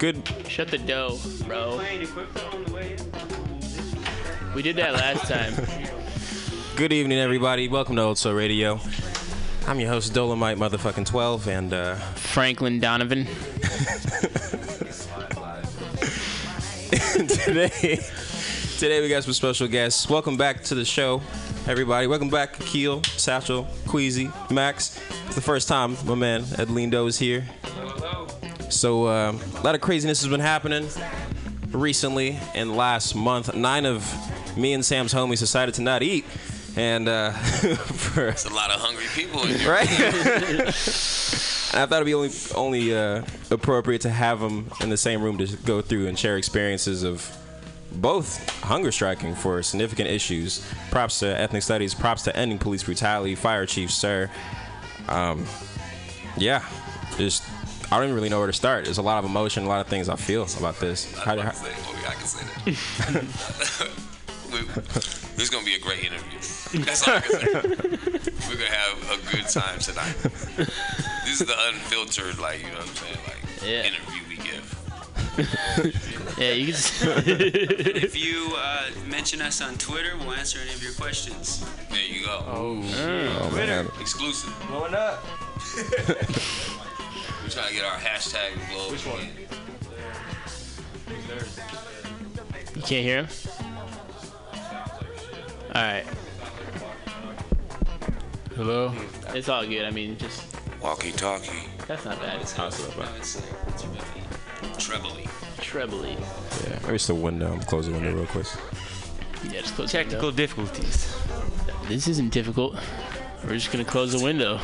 Good. shut the dough, bro. We did that last time. Good evening, everybody. Welcome to Old Soul Radio. I'm your host, Dolomite Motherfucking 12, and uh, Franklin Donovan. today, today we got some special guests. Welcome back to the show, everybody. Welcome back, Keel, Satchel, Queasy, Max. It's the first time my man Ed Lindo is here. So uh, a lot of craziness has been happening recently and last month. Nine of me and Sam's homies decided to not eat, and uh, for There's a lot of hungry people in here. right? I thought it'd be only only uh, appropriate to have them in the same room to go through and share experiences of both hunger striking for significant issues. Props to ethnic studies. Props to ending police brutality. Fire chief, Suhr. Um, yeah, just I don't even really know where to start. There's a lot of emotion, a lot of things I feel about this. How, I how, was about to say, oh, yeah, I can say that. We- this is gonna be a great interview. That's all I can say. We're gonna have a good time tonight. This is the unfiltered, like you know what I'm saying, like Yeah. interview we give. Yeah, you can. s- If you uh, mention us on Twitter, we'll answer any of your questions. There you go. oh, man. Exclusive. Blowing up. We're trying to get our hashtag to blow. Which one? You can't hear him. All right, Hello. it's all good. I mean, just Walkie talkie. that's not bad. It's awesome. No, it's, uh, it's really Trebly. Trebly. Yeah, maybe it's the window. I'm close the window real quick. Yeah, just close Technical difficulties. The window. This isn't difficult. We're just gonna close the window.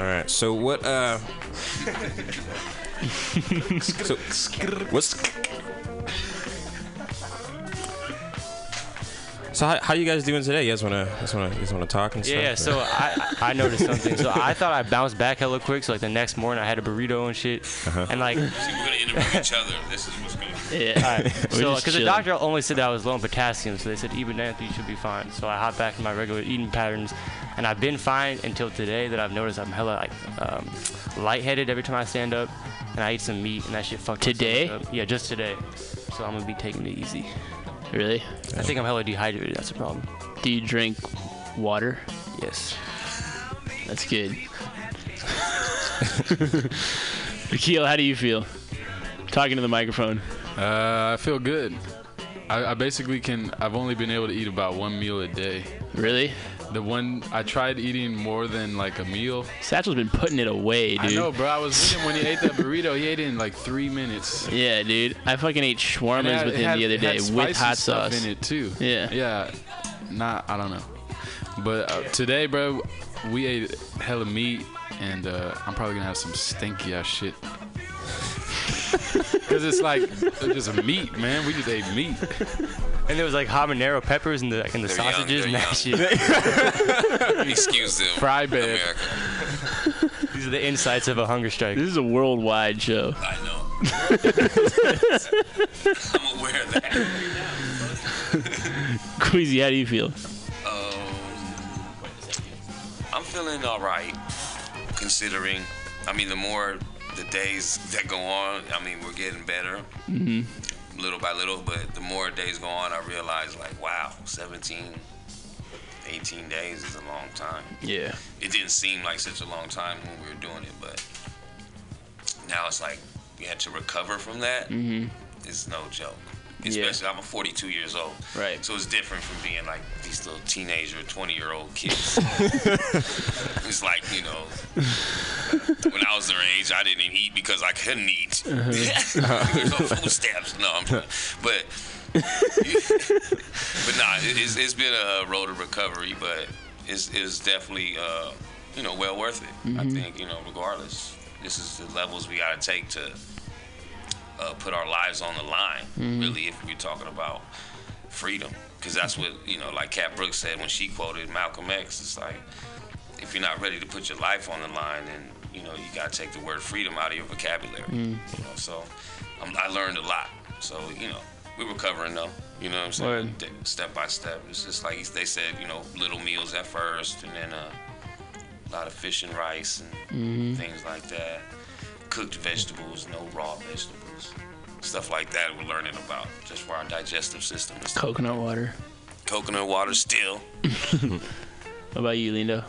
All right. So what? Uh. so what's? So how, how you guys doing today? You guys wanna, you guys wanna, you guys wanna talk and stuff? Yeah, yeah. So I I noticed something. So I thought I bounced back hella quick. So like the next morning I had a burrito and shit. And like, See, we're gonna interview each other. This is what's gonna. Yeah. alright. so because the doctor only said that I was low in potassium, so they said even then you should be fine. So I hopped back to my regular eating patterns, and I've been fine until today. That I've noticed I'm hella like um, lightheaded every time I stand up, and I eat some meat, and that shit fucked my Today? stomach up. Yeah, just today. So I'm gonna be taking it easy. Really? I think I'm hella dehydrated. That's a problem. Do you drink water? Yes. That's good. Akil, how do you feel? Talking to the microphone. Uh, I feel good. I, I basically can. I've only been able to eat about one meal a day. Really? The one I tried eating more than like a meal. Satchel's been putting it away, dude. I know, bro. I was with him when he ate that burrito. He ate it in like three minutes. Yeah, dude. I fucking ate shawarmas it with had- him the other had day with hot sauce. in it too. Yeah. Yeah. Not. I don't know. But uh, today, bro, we ate hella meat, and uh, I'm probably gonna have some stinky ass shit. Cause it's like it's just meat, man. We just ate meat. And there was like habanero peppers and the like, and the They're young, sausages and that shit. Excuse them. Fry bed. America. These are the insights of a hunger strike. This is a worldwide show. I know. I'm aware of that. Queasy, how do you feel? Um, I'm feeling all right, considering. I mean, the more the days that go on, I mean, we're getting better, little by little. But the more days go on, I realize, like, wow, 17, 18 days is a long time. Yeah. It didn't seem like such a long time when we were doing it, but now it's like we had to recover from that. Mm-hmm. It's no joke. Yeah. Especially, I'm 42 years old. Right. So it's different from being like these little teenager, 20 year old kids. it's like, you know, when I was their age, I didn't eat because I couldn't eat. Uh-huh. There's no uh-huh. food stamps. No, I'm But, but nah, it, it's, it's been a road of recovery, but it's, it's definitely, uh, you know, well worth it. I mm-hmm. think, you know, regardless. This is the levels we got to take to uh, put our lives on the line, really, if we're talking about freedom. Because that's what, you know, like Cat Brooks said when she quoted Malcolm X. It's like, if you're not ready to put your life on the line, then, you know, you got to take the word freedom out of your vocabulary. You know, so um, I learned a lot. So, you know, we're recovering though. You know what I'm saying? Word. Step by step. It's just like they said, you know, little meals at first, and then uh, a lot of fish and rice and things like that. Cooked vegetables, no raw vegetables, stuff like that. We're learning about just for our digestive system. and stuff. Coconut water. Coconut water still. What about you, Lindo?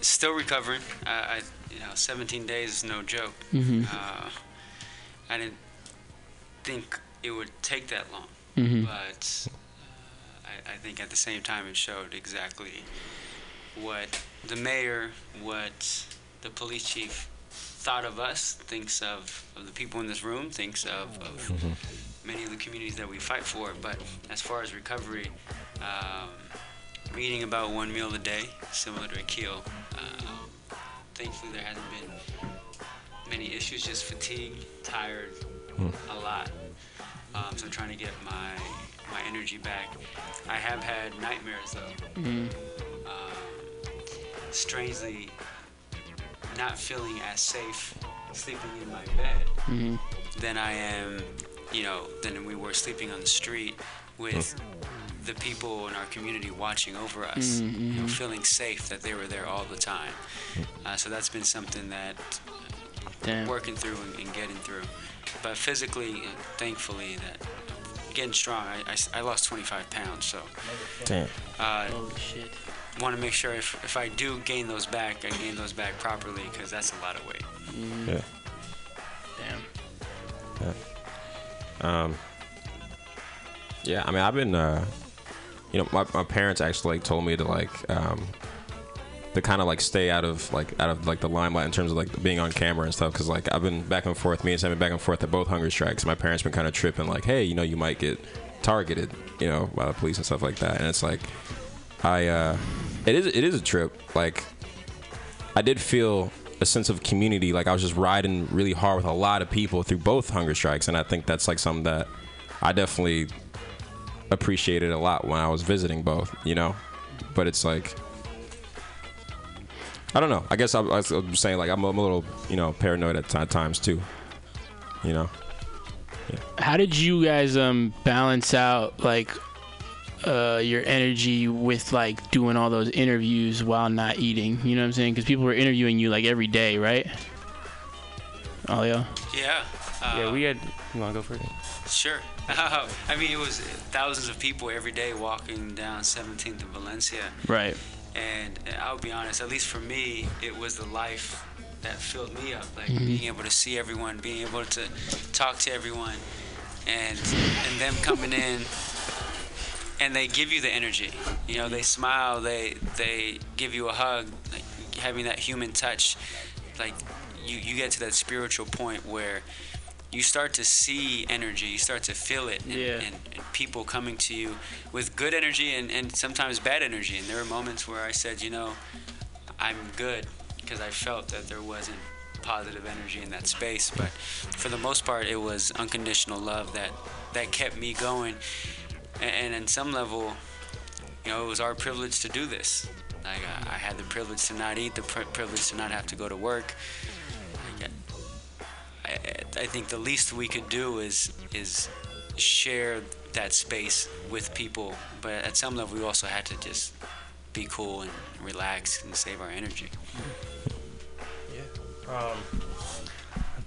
Still recovering. Uh, I, you know, 17 days is no joke. Mm-hmm. Uh, I didn't think it would take that long, Mm-hmm. but uh, I, I think at the same time it showed exactly what the mayor, what the police chief thought of us, thinks of, of the people in this room, thinks of, of many of the communities that we fight for. But as far as recovery, um, I'm eating about one meal a day, similar to Akil. Um, thankfully, there hasn't been many issues, just fatigue, tired, a lot. Um, so I'm trying to get my my energy back. I have had nightmares though. Um, strangely, not feeling as safe sleeping in my bed Mm-hmm. than I am, you know, than we were sleeping on the street with the people in our community watching over us, you know, feeling safe that they were there all the time. Uh, so that's been something that Damn. working through and, and getting through. But physically, thankfully, that getting strong. I lost 25 pounds, so Damn. uh, Holy shit. Want to make sure if, if I do gain those back, I gain those back properly because that's a lot of weight. Yeah. Damn. Yeah. Um, yeah, I mean, I've been, uh, you know, my, my parents actually like told me to like, um, to kind of like stay out of like out of like the limelight in terms of like being on camera and stuff. Cause like I've been back and forth, me and Sam been back and forth at both hunger strikes. My parents been kind of tripping, like, hey, you know, you might get targeted, you know, by the police and stuff like that. And it's like, I, uh, it is it is a trip. Like, I did feel a sense of community. Like I was just riding really hard with a lot of people through both hunger strikes, and I think that's like something that I definitely appreciated a lot when I was visiting both. You know, but it's like I don't know. I guess I, I was saying like I'm, I'm a little you know paranoid at ti- times too. You know. How did you guys um balance out like uh your energy with like doing all those interviews while not eating? You know what I'm saying? Because people were interviewing you like every day, right? Oh yeah. Yeah. Uh, Yeah, we had. You want to go for it? Sure. I mean, it was thousands of people every day walking down 17th and Valencia. Right. And I'll be honest, at least for me, it was the life that filled me up. Like being able to see everyone, being able to talk to everyone, and and them coming in, and they give you the energy. You know, they smile, they they give you a hug, like having that human touch. Like you you get to that spiritual point where you start to see energy, you start to feel it, and, Yeah. and, and people coming to you with good energy and, and sometimes bad energy. And there were moments where I said, you know, I'm good because I felt that there wasn't positive energy in that space. But for the most part, it was unconditional love that, that kept me going. And, and in some level, you know, it was our privilege to do this. Like I, I had the privilege to not eat, the pri privilege to not have to go to work. Like, I, I think the least we could do is is share that space with people. But at some level, we also had to just be cool and relax and save our energy. I um,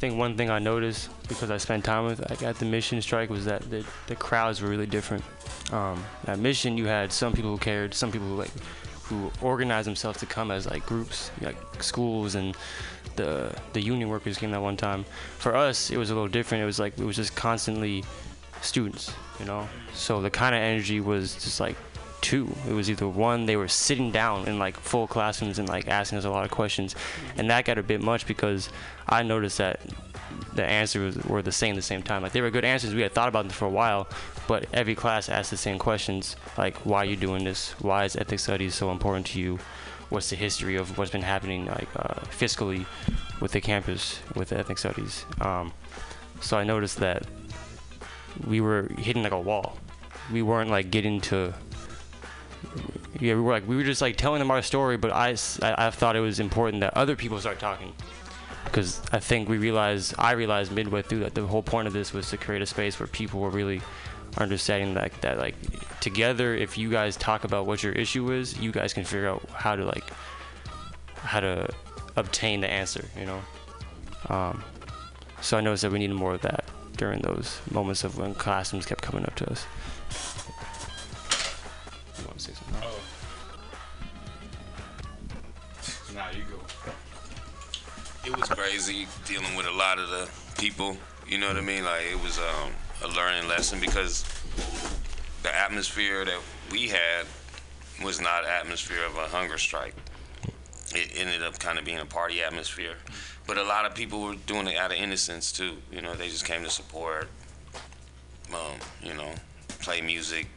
think one thing I noticed because I spent time with like at the mission strike was that the, the crowds were really different. Um, at mission, you had some people who cared, some people who like who organized themselves to come as like groups, like schools and the the union workers came that one time. For us, it was a little different. It was like it was just constantly students, you know. So the kind of energy was just like two. It was either one, they were sitting down in like full classrooms and like asking us a lot of questions, and that got a bit much because I noticed that the answers were the same the same time. Like they were good answers. We had thought about them for a while, but every class asked the same questions, like why are you doing this? Why is ethnic studies so important to you? What's the history of what's been happening like uh, fiscally with the campus with the ethnic studies? Um, so I noticed that we were hitting like a wall. We weren't like getting to. Yeah, we were like we were just like telling them our story, but I, I thought it was important that other people start talking. Because I think we realized I realized midway through that the whole point of this was to create a space where people were really understanding that that like together if you guys talk about what your issue is you guys can figure out how to like how to obtain the answer you know? Um, so I noticed that we needed more of that during those moments of when classrooms kept coming up to us It was crazy dealing with a lot of the people. You know what I mean? Like it was um, a learning lesson because the atmosphere that we had was not atmosphere of a hunger strike. It ended up kind of being a party atmosphere, but a lot of people were doing it out of innocence too. You know, they just came to support. Um, you know, play music,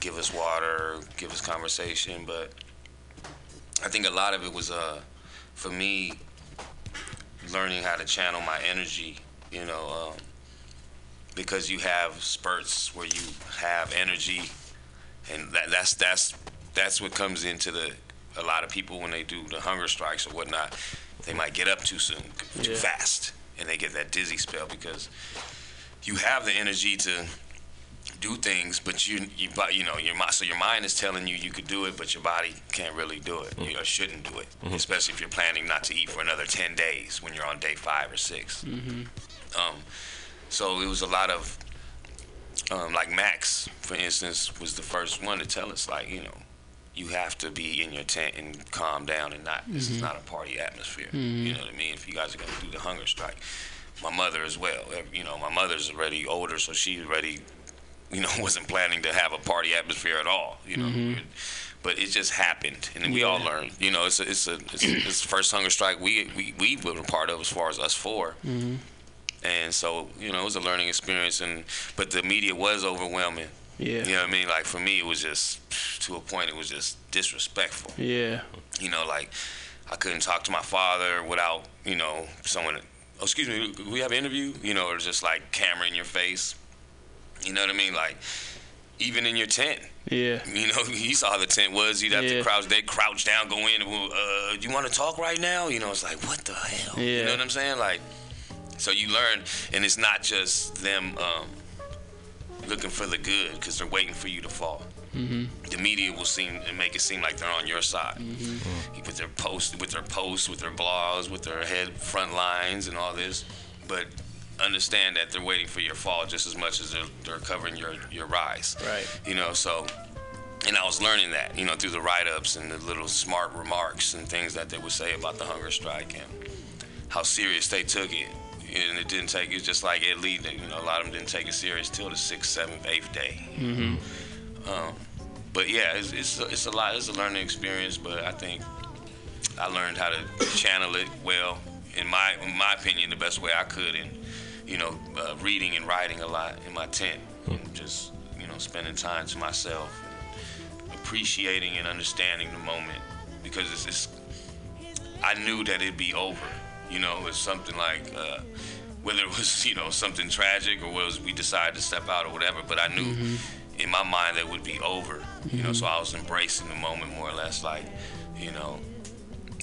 give us water, give us conversation, but I think a lot of it was uh, for me learning how to channel my energy, you know, um, because you have spurts where you have energy, and that, that's that's that's what comes into the a lot of people when they do the hunger strikes or whatnot. They might get up too soon, too Yeah. fast, and they get that dizzy spell because you have the energy to do things, but you you but you know your mind. So your mind is telling you you could do it, but your body can't really do it. You or shouldn't do it, mm-hmm. especially if you're planning not to eat for another ten days when you're on day five or 6 mm-hmm. Um, so it was a lot of um, like Max, for instance, was the first one to tell us like you know you have to be in your tent and calm down and not this is mm-hmm. not a party atmosphere. You know what I mean? If you guys are gonna do the hunger strike. My mother as well. You know, my mother's already older, so she's already you know, wasn't planning to have a party atmosphere at all, you know. Mm-hmm. But it just happened, and then we all learned. You know, it's a, it's a, it's, it's the first hunger strike we we we were a part of as far as us 4 mm-hmm. and so you know it was a learning experience. And but the media was overwhelming. Yeah. You know what I mean? Like for me, it was just to a point. It was just disrespectful. Yeah. You know, like I couldn't talk to my father without you know someone. Oh, excuse me, we have an interview. You know, or just like camera in your face. You know what I mean? Like even in your tent. Yeah. You know, you saw how the tent was. You'd have Yeah. to crouch. They crouch down, go in. Uh, you want to talk right now? You know, it's like what the hell? You know what I'm saying? Like, so you learn, and it's not just them um, looking for the good because they're waiting for you to fall. The media will seem and make it seem like they're on your side with their posts, with their posts, with their blogs, with their head front lines and all this. But understand that they're waiting for your fall just as much as they're, they're covering your your rise. Right. You know, so and I was learning that, you know, through the write-ups and the little smart remarks and things that they would say about the hunger strike and how serious they took it. And it didn't take it just like Lee, they- you know, a lot of them didn't take it serious till the sixth, seventh, eighth day. Mm-hmm. Um, but yeah, it's, it's a- it's a lot. It's a learning experience, but I think I learned how to channel it well. In my in my opinion, the best way I could, and you know, uh, reading and writing a lot in my tent, and just you know, spending time to myself, and appreciating and understanding the moment, because it's, it's I knew that it'd be over. You know, it's something like uh, whether it was you know something tragic or was we decided to step out or whatever. But I knew in my mind that it would be over. You know, so I was embracing the moment more or less, like you know,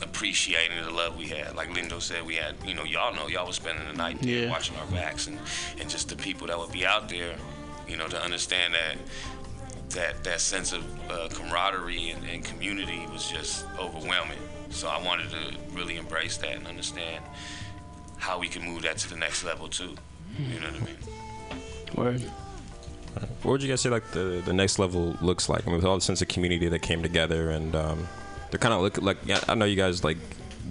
appreciating the love we had. Like Lindo said, we had you know y'all know y'all was spending the night there Yeah. watching our backs and and just the people that would be out there. You know, to understand that that that sense of uh, camaraderie and, and community was just overwhelming. So I wanted to really embrace that and understand how we can move that to the next level too. You know what I mean? Word. What would you guys say like the the next level looks like? I mean, with all the sense of community that came together, and um, they're kind of look like I know you guys like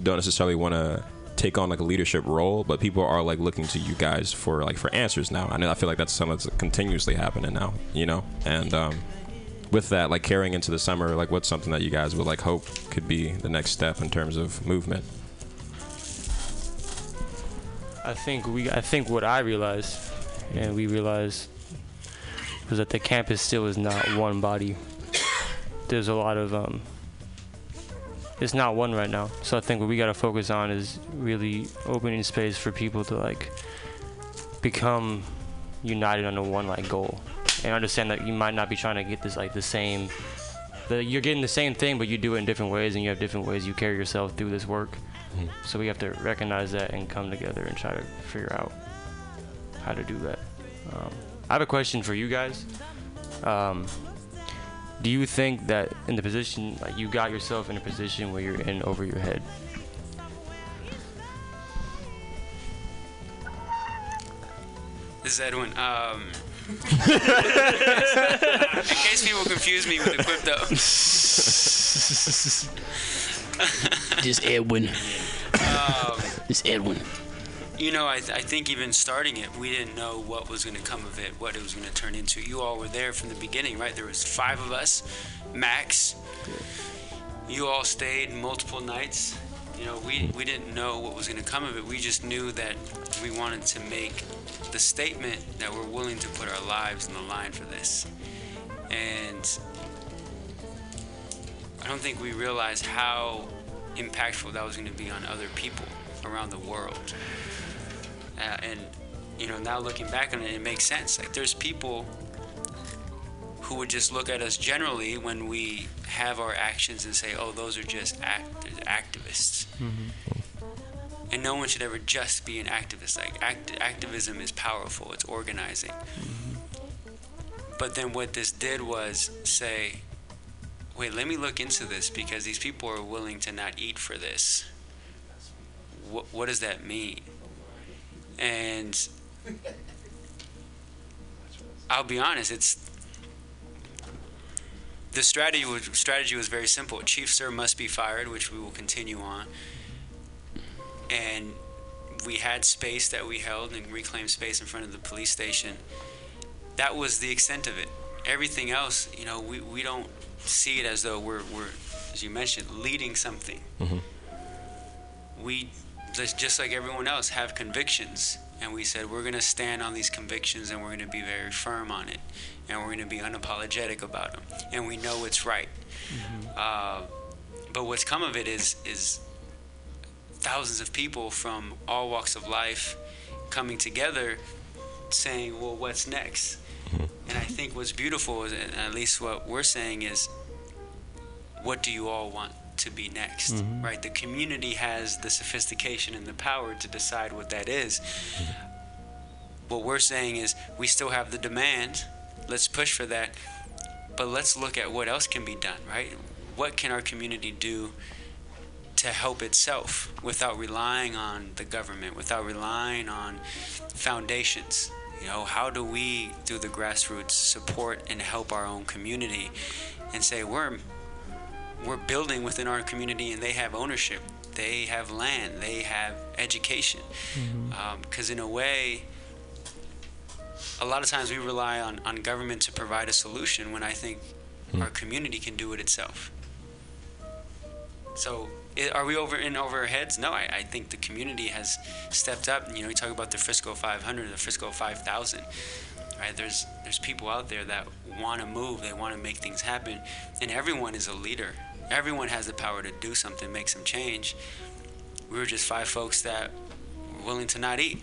don't necessarily want to take on like a leadership role, but people are like looking to you guys for like for answers now. I know I feel like that's something that's continuously happening now, you know, and um, with that, like carrying into the summer, like what's something that you guys would like hope could be the next step in terms of movement? I think we I think what I realized and we realized was that the campus still is not one body. There's a lot of um it's not one right now. So I think what we gotta focus on is really opening space for people to like become united under one like goal. And understand that you might not be trying to get this like the same the, you're getting the same thing but you do it in different ways and you have different ways you carry yourself through this work. So we have to recognize that and come together and try to figure out how to do that. Um, I have a question for you guys. Um, do you think that in the position, like you got yourself in a position where you're in over your head? This is Edwin. Um, in case people confuse me with the Equipto, Just Edwin. Just Edwin. You know, I, I think even starting it, we didn't know what was going to come of it, what it was going to turn into. You all were there from the beginning, right? There was five of us, max. You all stayed multiple nights. You know, we, we didn't know what was going to come of it. We just knew that we wanted to make the statement that we're willing to put our lives on the line for this. And I don't think we realized how impactful that was going to be on other people around the world. Uh, and you know, now looking back on it, it makes sense. Like there's people who would just look at us generally when we have our actions and say, "Oh, those are just act- activists." And no one should ever just be an activist. Like act- activism is powerful; it's organizing. But then what this did was say, "Wait, let me look into this because these people are willing to not eat for this. What what does that mean?" And I'll be honest, it's the strategy was, strategy was very simple. Chief Suhr must be fired, which we will continue on. And we had space that we held and reclaimed space in front of the police station. That was the extent of it. Everything else, you know, we, we don't see it as though we're, we're, as you mentioned, leading something. Mm-hmm. We, just just like everyone else, have convictions. And we said, we're going to stand on these convictions and we're going to be very firm on it. And we're going to be unapologetic about them. And we know it's right. Uh, but what's come of it is, is thousands of people from all walks of life coming together saying, well, what's next? And I think what's beautiful, is, and at least what we're saying, is what do you all want to be next? Mm-hmm. Right? The community has the sophistication and the power to decide what that is. Mm-hmm. What we're saying is we still have the demand. Let's push for that. But let's look at what else can be done, right? What can our community do to help itself without relying on the government, without relying on foundations? You know, how do we, through the grassroots, support and help our own community and say we're we're building within our community and they have ownership, they have land, they have education. Mm-hmm. Um, because in a way, a lot of times we rely on, on government to provide a solution when I think hmm. our community can do it itself. So, are we over in over our heads? No, I, I think the community has stepped up. You know, we talk about the Frisco 500, the Frisco 5000. Right? There's there's people out there that want to move. They want to make things happen, and everyone is a leader. Everyone has the power to do something, make some change. We were just five folks that were willing to not eat.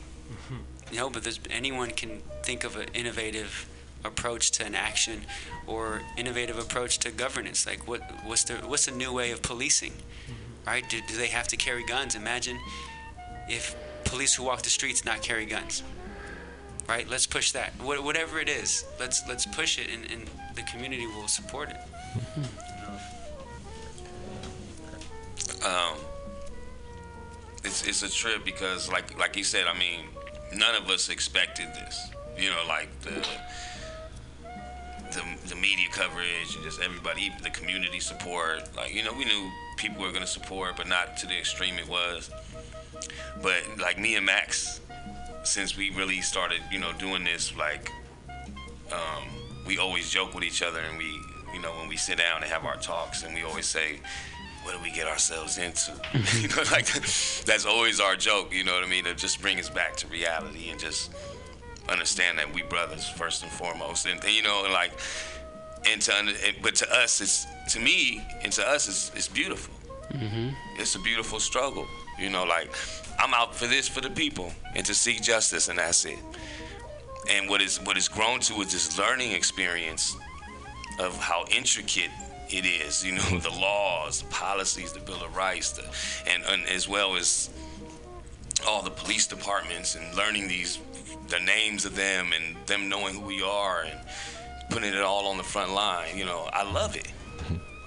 You know, but anyone can think of an innovative approach to an action or innovative approach to governance. Like what what's the what's the new way of policing? Right? Do, do they have to carry guns? Imagine if police who walk the streets not carry guns. Right? Let's push that. What, whatever it is, let's let's push it and, and the community will support it. Um, it's it's a trip because like like you said, I mean, none of us expected this. You know, like the the, the media coverage and just everybody, even the community support. Like you know, we knew people were gonna support, but not to the extreme it was. But like me and Max, since we really started, you know, doing this, like um, we always joke with each other, and we, you know, when we sit down and have our talks, and we always say, "What do we get ourselves into?" you know, like that's always our joke. You know what I mean? To just bring us back to reality and just understand that we brothers first and foremost, and, and you know, like, and to, under- and- but to us, it's to me and to us, it's, it's beautiful. Mm-hmm. It's a beautiful struggle. You know, like I'm out for this for the people and to seek justice, and that's it. And what is what is grown to is this learning experience of how intricate it is. You know, the laws, the policies, the Bill of Rights, the, and, and as well as all the police departments and learning these the names of them and them knowing who we are and putting it all on the front line. You know, I love it.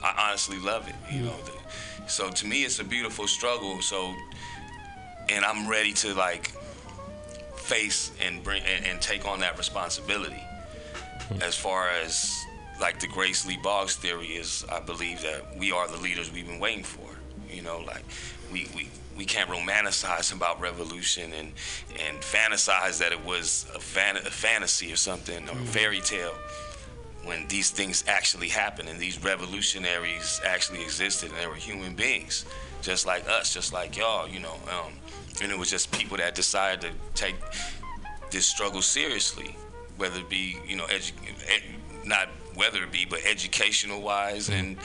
I honestly love it. You know, the, so to me, it's a beautiful struggle. So, and I'm ready to like face and bring and, and take on that responsibility. As far as like the Grace Lee Boggs theory is, I believe that we are the leaders we've been waiting for. You know, like we we we can't romanticize about revolution and and fantasize that it was a, fan, a fantasy or something or a fairy tale when these things actually happened and these revolutionaries actually existed and they were human beings just like us just like y'all you know um, and it was just people that decided to take this struggle seriously whether it be you know edu- ed- not whether it be but educational wise and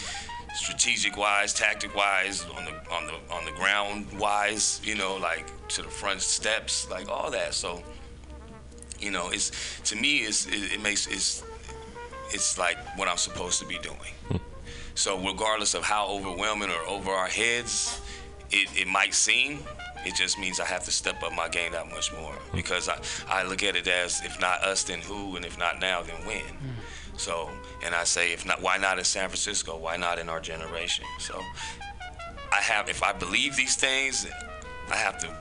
strategic wise, tactic wise, on the on the on the ground wise, you know, like to the front steps, like all that. So, you know, it's to me, it's it, it makes it's it's like what I'm supposed to be doing. Hmm. So regardless of how overwhelming or over our heads it, it might seem, it just means I have to step up my game that much more hmm. because I, I look at it as if not us then who and if not now then when. Hmm. So and I say if not why not in San Francisco? Why not in our generation? So I have if I believe these things, I have to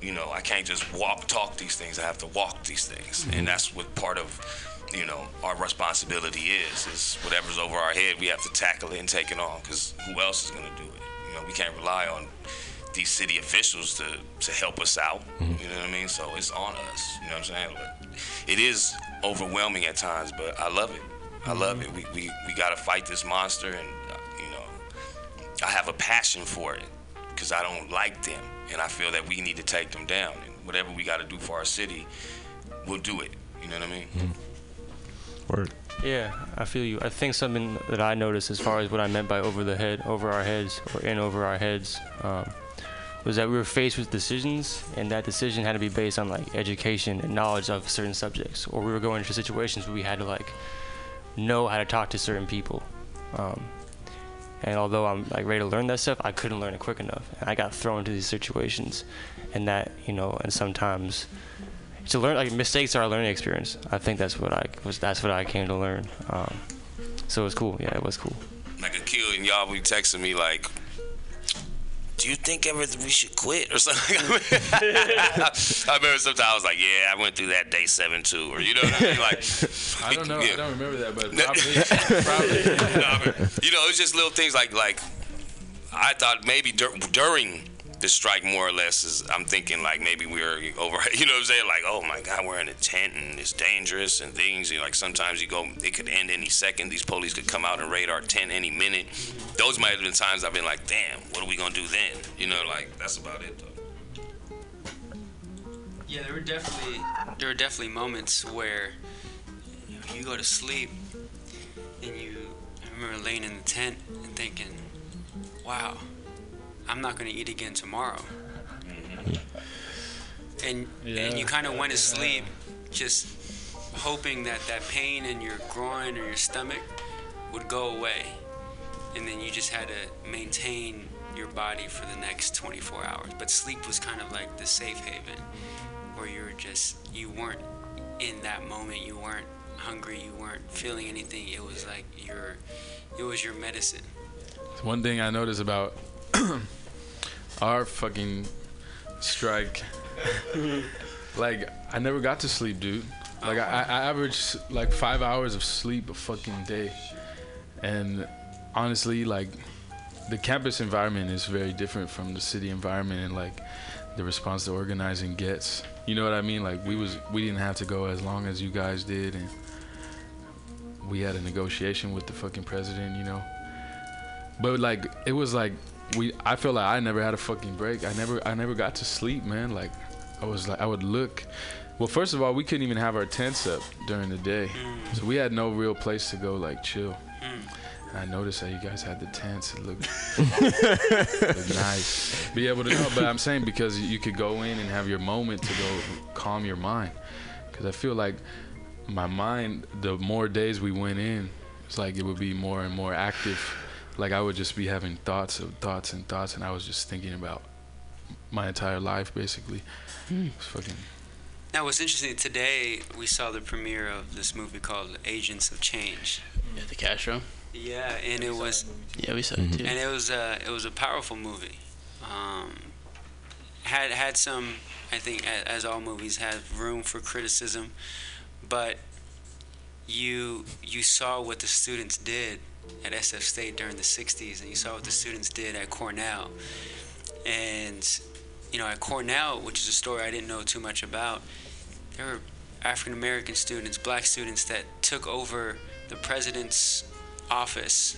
you know, I can't just walk talk these things. I have to walk these things. And mm-hmm. that's what part of you know, our responsibility is is whatever's over our head, we have to tackle it and take it on because who else is going to do it? You know, we can't rely on these city officials to, to help us out. Mm-hmm. You know what I mean? So it's on us. You know what I'm saying? But it is overwhelming at times, but I love it. I love it. We, we, we got to fight this monster, and, uh, you know, I have a passion for it because I don't like them, and I feel that we need to take them down. And whatever we got to do for our city, we'll do it. You know what I mean? Word. Yeah, I feel you. I think something that I noticed as far as what I meant by over the head, over our heads, or in over our heads, um, was that we were faced with decisions, and that decision had to be based on like education and knowledge of certain subjects, or we were going into situations where we had to like know how to talk to certain people. Um, and although I'm like ready to learn that stuff, I couldn't learn it quick enough, and I got thrown into these situations, and that you know, and sometimes to learn like mistakes are a learning experience. I think that's what I was. That's what I came to learn. Um, so it was cool. Yeah, it was cool. Like a kid and y'all be texting me like, do you think ever we should quit or something? I remember sometimes I was like, yeah, I went through that day seven too, or you know what I mean? Like, I don't know. yeah. I don't remember that, but probably. probably. you know, I mean, you know, it's just little things like like I thought maybe dur- during the strike, more or less, is I'm thinking like maybe we're over. You know what I'm saying? Like, oh my God, we're in a tent and it's dangerous and things. You know, like sometimes you go, it could end any second. These police could come out and raid our tent any minute. Those might have been times I've been like, damn, what are we gonna do then? You know, like that's about it though. Yeah, there were definitely there were definitely moments where you, know, you go to sleep and you. I remember laying in the tent and thinking, "Wow, I'm not going to eat again tomorrow." Mm-hmm. And and you kind of went to sleep just hoping that that pain in your groin or your stomach would go away, and then you just had to maintain your body for the next 24 hours. But sleep was kind of like the safe haven where you were just you weren't in that moment. You weren't hungry. You weren't feeling anything. It was like your it was your medicine. One thing I noticed about our fucking strike, like I never got to sleep, dude. Like I, I average like five hours of sleep a fucking day, and honestly, like the campus environment is very different from the city environment, and like the response to organizing gets. You know what I mean? Like we was we didn't have to go as long as you guys did, and we had a negotiation with the fucking president. You know. But like it was like we I feel like I never had a fucking break. I never I never got to sleep, man. Like I was like I would look well first of all we couldn't even have our tents up during the day. Mm. So we had no real place to go like chill. Mm. And I noticed that you guys had the tents. It looked, looked nice. Be able to know, but I'm saying because you could go in and have your moment to go calm your mind. Because I feel like my mind, the more days we went in, it's like it would be more and more active. Like I would just be having thoughts of thoughts and thoughts, and I was just thinking about my entire life basically. Hmm. It's fucking Now, what's interesting today, we saw the premiere of this movie called Agents of Change. Yeah, the Castro. Yeah, and it was Yeah, we saw it mm-hmm. too. and it was a it was a powerful movie. Um, had had some, I think, as all movies have room for criticism, but you you saw what the students did at SF State during the '60s, and you saw what the students did at Cornell, and you know at Cornell, which is a story I didn't know too much about, there were African American students, black students that took over the president's office.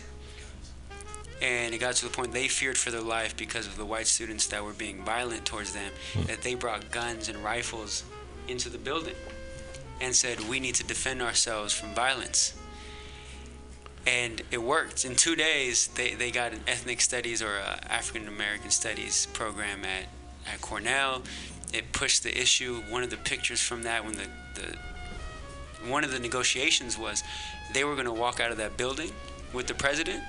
And it got to the point they feared for their life because of the white students that were being violent towards them hmm. that they brought guns and rifles into the building and said we need to defend ourselves from violence and it worked in two days they, they got an ethnic studies or african american studies program at, at cornell it pushed the issue one of the pictures from that when the, the one of the negotiations was they were going to walk out of that building with the president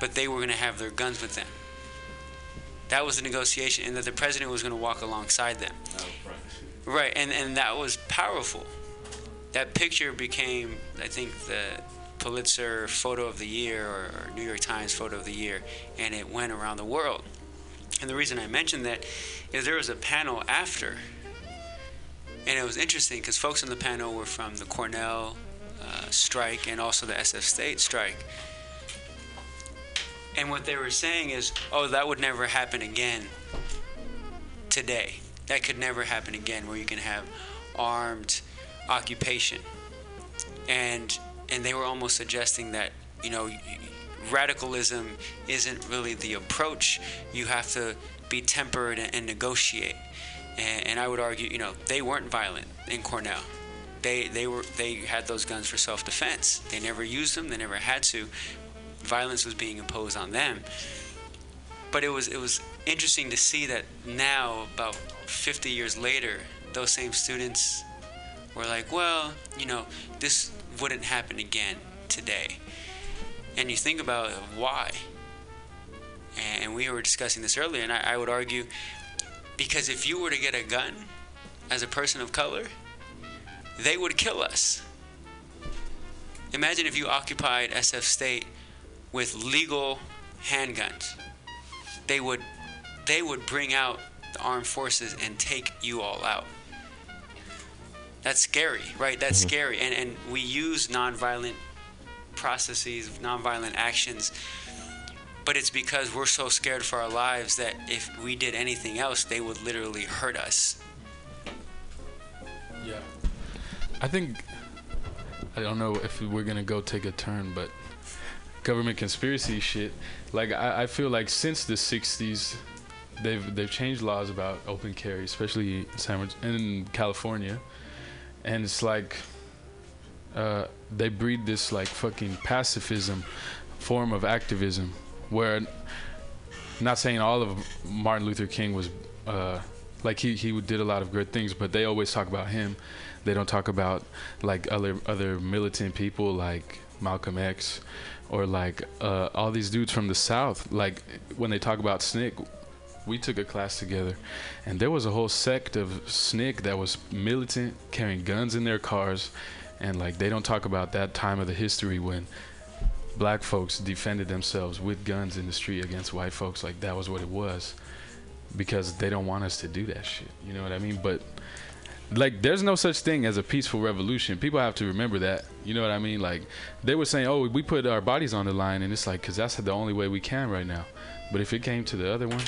but they were going to have their guns with them. That was the negotiation, and that the president was going to walk alongside them. Right, and, and that was powerful. That picture became, I think, the Pulitzer Photo of the Year or, New York Times Photo of the Year, and it went around the world. And the reason I mentioned that is there was a panel after, and it was interesting because folks on the panel were from the Cornell uh, strike and also the SF State strike. And what they were saying is, oh, that would never happen again today. That could never happen again where you can have armed occupation. And and they were almost suggesting that, you know, radicalism isn't really the approach. You have to be tempered and, negotiate. And, and I would argue, you know, they weren't violent in Cornell. They they were they had those guns for self-defense. They never used them. They never had to violence was being imposed on them. But it was it was interesting to see that now, about 50 years later, those same students were like, well, you know, this wouldn't happen again today. And you think about why. And we were discussing this earlier, and I, I would argue because if you were to get a gun as a person of color, they would kill us. Imagine if you occupied SF State with legal handguns. They would they would bring out the armed forces and take you all out. That's scary, right? That's mm-hmm. scary. And and we use nonviolent processes, nonviolent actions. But it's because we're so scared for our lives that if we did anything else, they would literally hurt us. Yeah. I think I don't know if we're gonna go take a turn, but government conspiracy shit. Like I, I feel like since the '60s, they've they've changed laws about open carry, especially in San in California, and it's like uh, they breed this like fucking pacifism form of activism, where not saying all of Martin Luther King was uh, like he he did a lot of good things, but they always talk about him. They don't talk about like other other militant people like Malcolm X or like uh, all these dudes from the South. Like when they talk about SNCC, we took a class together, and there was a whole sect of SNCC that was militant, carrying guns in their cars, and like they don't talk about that time of the history when black folks defended themselves with guns in the street against white folks. Like that was what it was, because they don't want us to do that shit. You know what I mean? But like there's no such thing as a peaceful revolution people have to remember that you know what i mean like they were saying oh we put our bodies on the line and it's like because that's the only way we can right now but if it came to the other one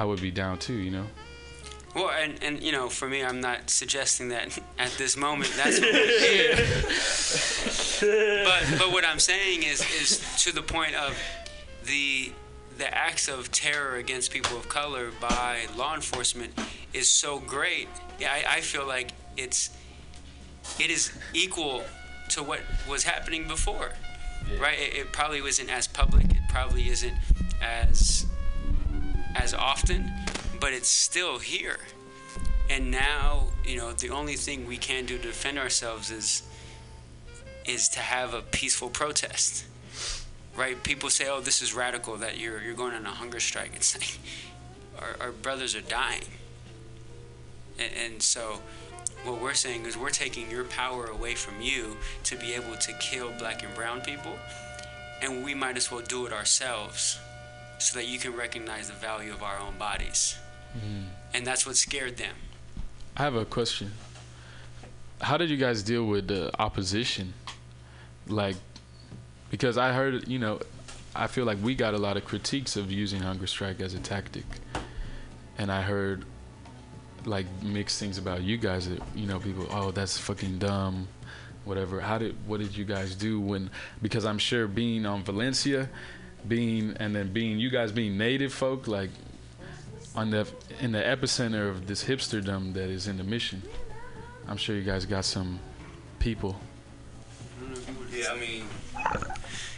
i would be down too you know Well, and, and you know, for me, I'm not suggesting that at this moment that's what we did. but but what I'm saying is is to the point of the the acts of terror against people of color by law enforcement is so great. Yeah, I, I feel like it's it is equal to what was happening before, right? It, it probably wasn't as public. It probably isn't as as often, but it's still here. And now, you know, the only thing we can do to defend ourselves is is to have a peaceful protest. Right? People say, "Oh, this is radical that you're you're going on a hunger strike." It's like our, our brothers are dying, and, and so what we're saying is we're taking your power away from you to be able to kill black and brown people, and we might as well do it ourselves, so that you can recognize the value of our own bodies, mm. and that's what scared them. I have a question. How did you guys deal with the opposition? Like, because I heard, you know, I feel like we got a lot of critiques of using hunger strike as a tactic, and I heard like mixed things about you guys. That, you know, people, oh, that's fucking dumb, whatever. How did what did you guys do when? Because I'm sure being on Valencia, being and then being you guys being native folk, like on the in the epicenter of this hipsterdom that is in the mission. I'm sure you guys got some people. Yeah, I mean,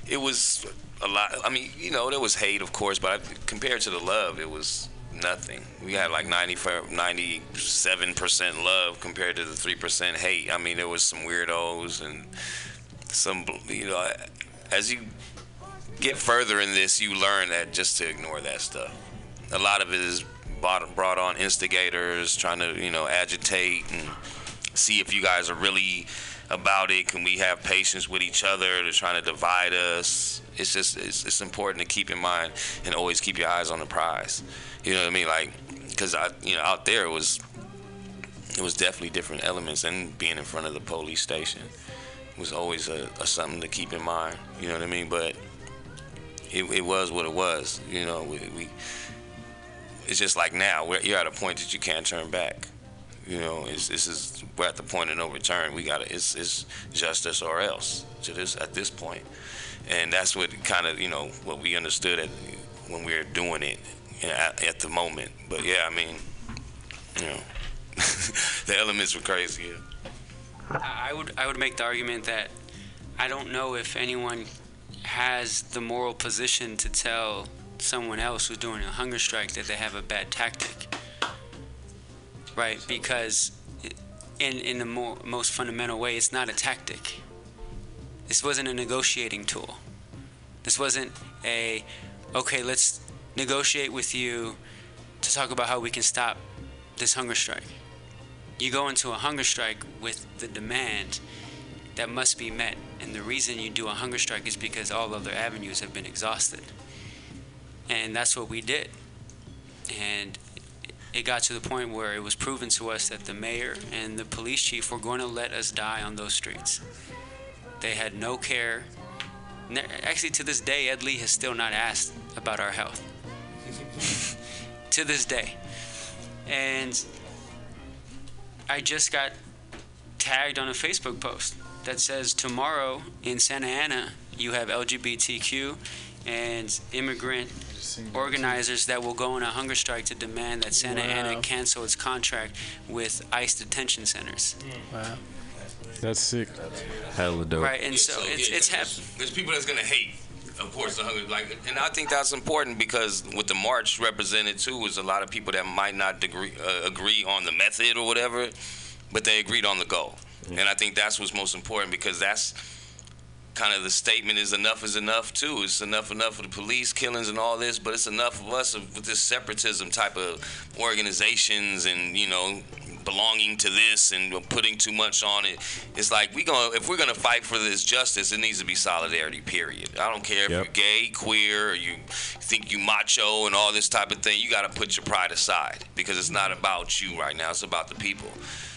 it was a lot. I mean, you know, there was hate, of course, but compared to the love, it was nothing. We had like 97 percent love compared to the three percent hate. I mean, there was some weirdos and some, you know, as you get further in this, you learn that just to ignore that stuff. A lot of it is brought, brought on instigators trying to, you know, agitate and see if you guys are really about it. Can we have patience with each other? They're trying to divide us. It's just it's, it's important to keep in mind and always keep your eyes on the prize. You know what I mean? Like, because I, you know, out there it was it was definitely different elements, and being in front of the police station was always a, a something to keep in mind. You know what I mean? But it, it was what it was. You know, we, we it's just like now you're at a point that you can't turn back. You know, it's, this is we're at the point of no return. We got to it's, it's justice or else to this at this point, and that's what kind of you know what we understood at, when we were doing it you know, at, at the moment. But yeah, I mean, you know, the elements were crazy. Yeah. I would I would make the argument that I don't know if anyone has the moral position to tell someone else who's doing a hunger strike that they have a bad tactic. Right? Because in in the more, most fundamental way, it's not a tactic. This wasn't a negotiating tool. This wasn't a okay, let's negotiate with you to talk about how we can stop this hunger strike. You go into a hunger strike with the demand that must be met. And the reason you do a hunger strike is because all other avenues have been exhausted. And that's what we did. And it got to the point where it was proven to us that the mayor and the police chief were going to let us die on those streets. They had no care. Actually, to this day, Ed Lee has still not asked about our health. to this day. And I just got tagged on a Facebook post that says tomorrow in Santa Ana you have LGBTQ and immigrant organizers that will go on a hunger strike to demand that Santa Ana cancel its contract with ICE detention centers. Wow. That's sick. Hella dope. Right, and so it's yeah, it's there's- happening. There's people that's gonna hate, of course, the hunger. Like, and I think that's important because what the march represented too was a lot of people that might not degree, uh, agree on the method or whatever, but they agreed on the goal. Mm-hmm. And I think that's what's most important because that's kind of the statement is enough is enough too. It's enough enough of the police killings and all this, but it's enough of us with this separatism type of organizations and you know belonging to this and putting too much on it. It's like we going if we're gonna fight for this justice, it needs to be solidarity. Period. I don't care if Yep. you're gay, queer, or you think you macho and all this type of thing. You got to put your pride aside because it's not about you right now. It's about the people.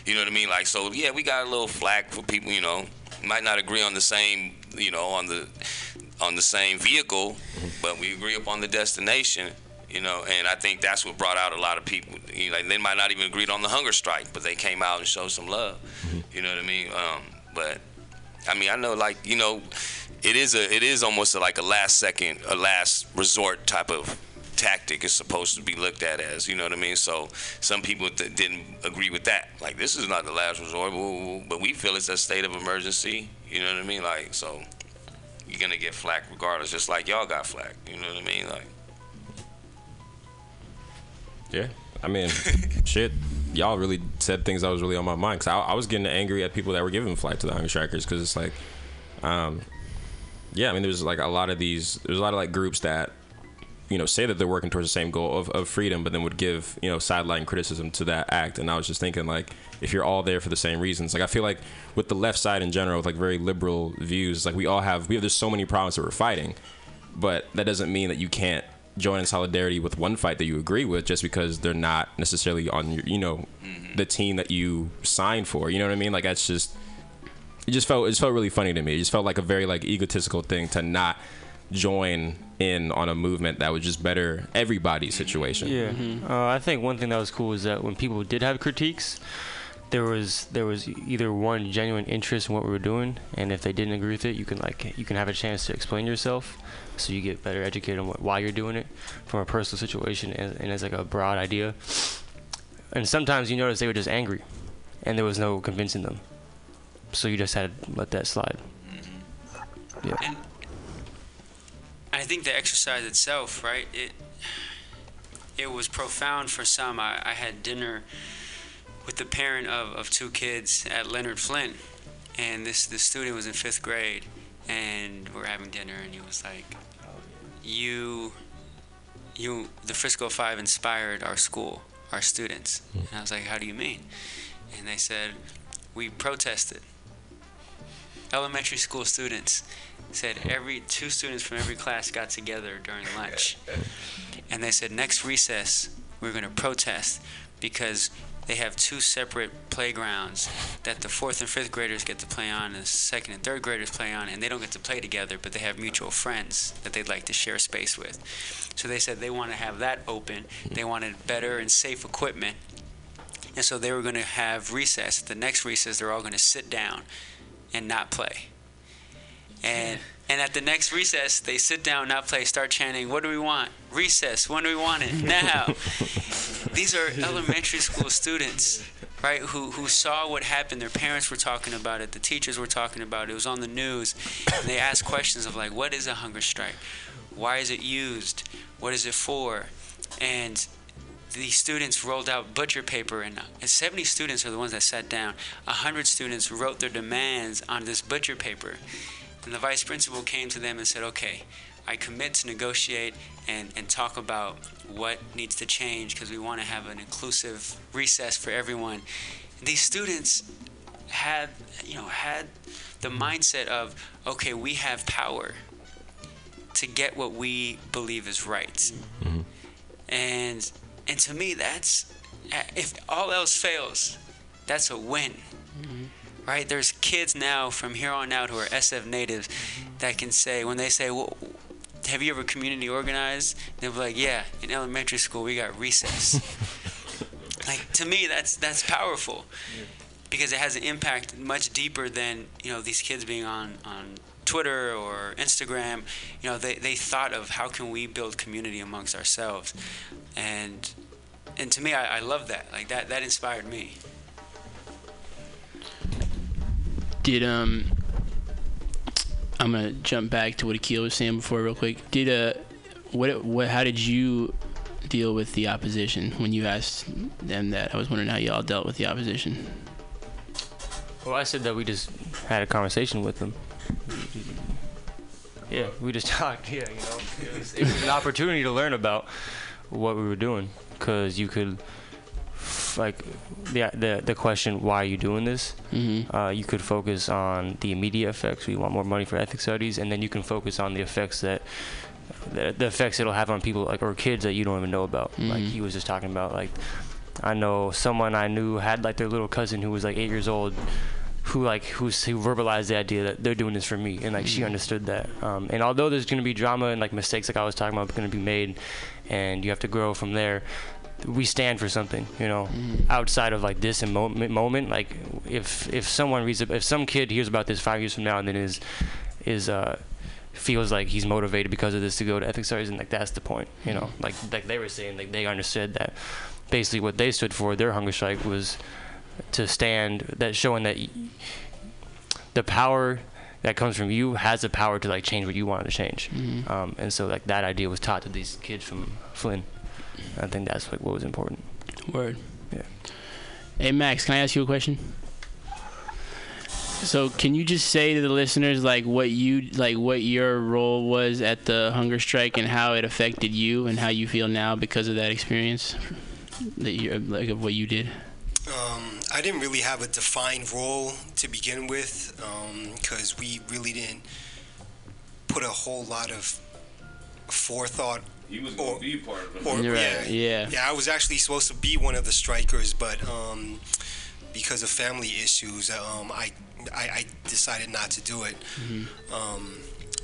You know what I mean? Like so, yeah, we got a little flack for people. You know, might not agree on the same. You know, on the on the same vehicle, but we agree upon the destination. You know, and I think that's what brought out a lot of people. You know, like they might not even agreed on the hunger strike, but they came out and showed some love. You know what I mean? Um, but I mean, I know, like you know, it is a it is almost a, like a last second, a last resort type of tactic. Is supposed to be looked at as. You know what I mean? So some people th- didn't agree with that. Like this is not the last resort, but we feel it's a state of emergency. You know what I mean? Like so, you're gonna get flack regardless, just like y'all got flack. You know what I mean? Like. Yeah. I mean, shit. Y'all really said things that was really on my mind. Cause I, I was getting angry at people that were giving flight to the hunger strikers. Cause it's like, um, yeah, I mean, there's like a lot of these. There's a lot of like groups that you know say that they're working towards the same goal of, of freedom, but then would give you know sideline criticism to that act. And I was just thinking like, if you're all there for the same reasons, like I feel like with the left side in general, with like very liberal views, like we all have we have there's so many problems that we're fighting, but that doesn't mean that you can't join in solidarity with one fight that you agree with just because they're not necessarily on your you know mm-hmm. the team that you signed for. You know what I mean? Like that's just it just felt it just felt really funny to me. It just felt like a very like egotistical thing to not join in on a movement that would just better everybody's situation. Yeah, uh, I think one thing that was cool is that when people did have critiques, there was there was either one genuine interest in what we were doing, and if they didn't agree with it, you can like you can have a chance to explain yourself, so you get better educated on what, why you're doing it from a personal situation and, and as like a broad idea. And sometimes you notice they were just angry, and there was no convincing them, so you just had to let that slide. Yeah. And I think the exercise itself, right? It it was profound for some. I, I had dinner with the parent of, of two kids at Leonard Flynn, and this the student was in fifth grade, and we're having dinner, and he was like, "You, you, the Frisco Five inspired our school, our students." And I was like, "How do you mean?" And they said, "We protested." Elementary school students said every two students from every class got together during lunch. And they said next recess we're going to protest because they have two separate playgrounds that the fourth and fifth graders get to play on and the second and third graders play on and they don't get to play together but they have mutual friends that they'd like to share space with. So they said they want to have that open. They wanted better and safe equipment. And so they were going to have recess. The next recess they're all going to sit down and not play and and at the next recess, they sit down, not play, start chanting, "What do we want? Recess. When do we want it? Now." These are elementary school students, right? Who who saw what happened. Their parents were talking about it. The teachers were talking about it. It was on the news. And they asked questions of like, "What is a hunger strike? Why is it used? What is it for?" And the students rolled out butcher paper, and, and 70 students are the ones that sat down. 100 students wrote their demands on this butcher paper. And the vice principal came to them and said, okay, I commit to negotiate and, and talk about what needs to change because we want to have an inclusive recess for everyone. And these students had, you know, had the mindset of, okay, we have power to get what we believe is right. Mm-hmm. And and to me, that's if all else fails, that's a win mm-hmm. Right? There's kids now from here on out who are SF natives mm-hmm. that can say, when they say, well, have you ever community organized? They'll be like, yeah, in elementary school we got recess. like to me, that's that's powerful because it has an impact much deeper than you know these kids being on on Twitter or Instagram. You know, they they thought of how can we build community amongst ourselves, and and to me, I, I love that. Like that that inspired me. Did um, I'm gonna jump back to what Akil was saying before, real quick. Did uh, what what? How did you deal with the opposition when you asked them that? I was wondering how y'all dealt with the opposition. Well, I said that we just had a conversation with them. Yeah, we just talked. Yeah, you know, it was, it was an opportunity to learn about what we were doing, because you could, like, the the the question, why are you doing this? Mm-hmm. Uh, you could focus on the immediate effects. We want more money for ethnic studies, and then you can focus on the effects that. The, the effects it'll have on people like or kids that you don't even know about. Like Mhm. he was just talking about like I know someone I knew had like their little cousin who was like eight years old, who like who's who verbalized the idea that they're doing this for me, and like she understood that. Um, and although there's gonna be drama and like mistakes, like I was talking about, going to be made, and you have to grow from there. We stand for something, you know, outside of like this moment. Moment, like if if someone reads, if some kid hears about this five years from now and then is is uh feels like he's motivated because of this to go to ethnic studies, and like that's the point, you know, like like they were saying, like they understood that basically what they stood for, their hunger strike was to stand that showing that y- the power that comes from you has the power to like change what you want to change. Mhm. Um, and so like that idea was taught to these kids from Flynn. I think that's like what was important. Word. Yeah. Hey Max, can I ask you a question? So can you just say to the listeners like what you like what your role was at the hunger strike and how it affected you and how you feel now because of that experience that you like of what you did? Um, I didn't really have a defined role to begin with because we really didn't put a whole lot of forethought. He was Or- gonna be part of it. Or, yeah, right. Yeah. yeah, I was actually supposed to be one of the strikers, but um, because of family issues, um, I, I I decided not to do it. Um,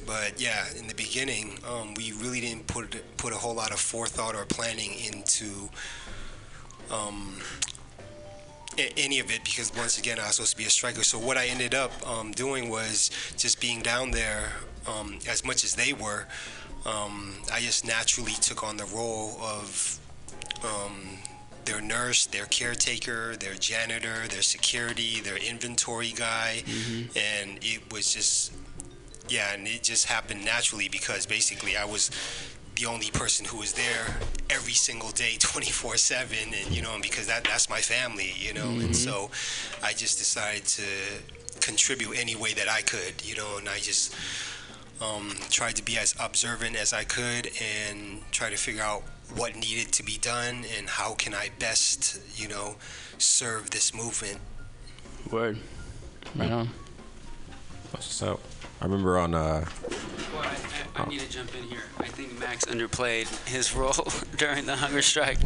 but yeah, in the beginning, um, we really didn't put put a whole lot of forethought or planning into um, a- any of it because once again, I was supposed to be a striker. So what I ended up um, doing was just being down there um, as much as they were. Um, I just naturally took on the role of um, their nurse, their caretaker, their janitor, their security, their inventory guy, and it was just yeah, and it just happened naturally because basically I was the only person who was there every single day 24/7 and you know and because that that's my family you know? And so I just decided to contribute any way that I could you know? And I just um, tried to be as observant as I could and try to figure out what needed to be done and how can I best you know serve this movement Word. Right on. What's up? I remember on uh, Well, I, I, I need to jump in here. I think Max underplayed his role during the hunger strike.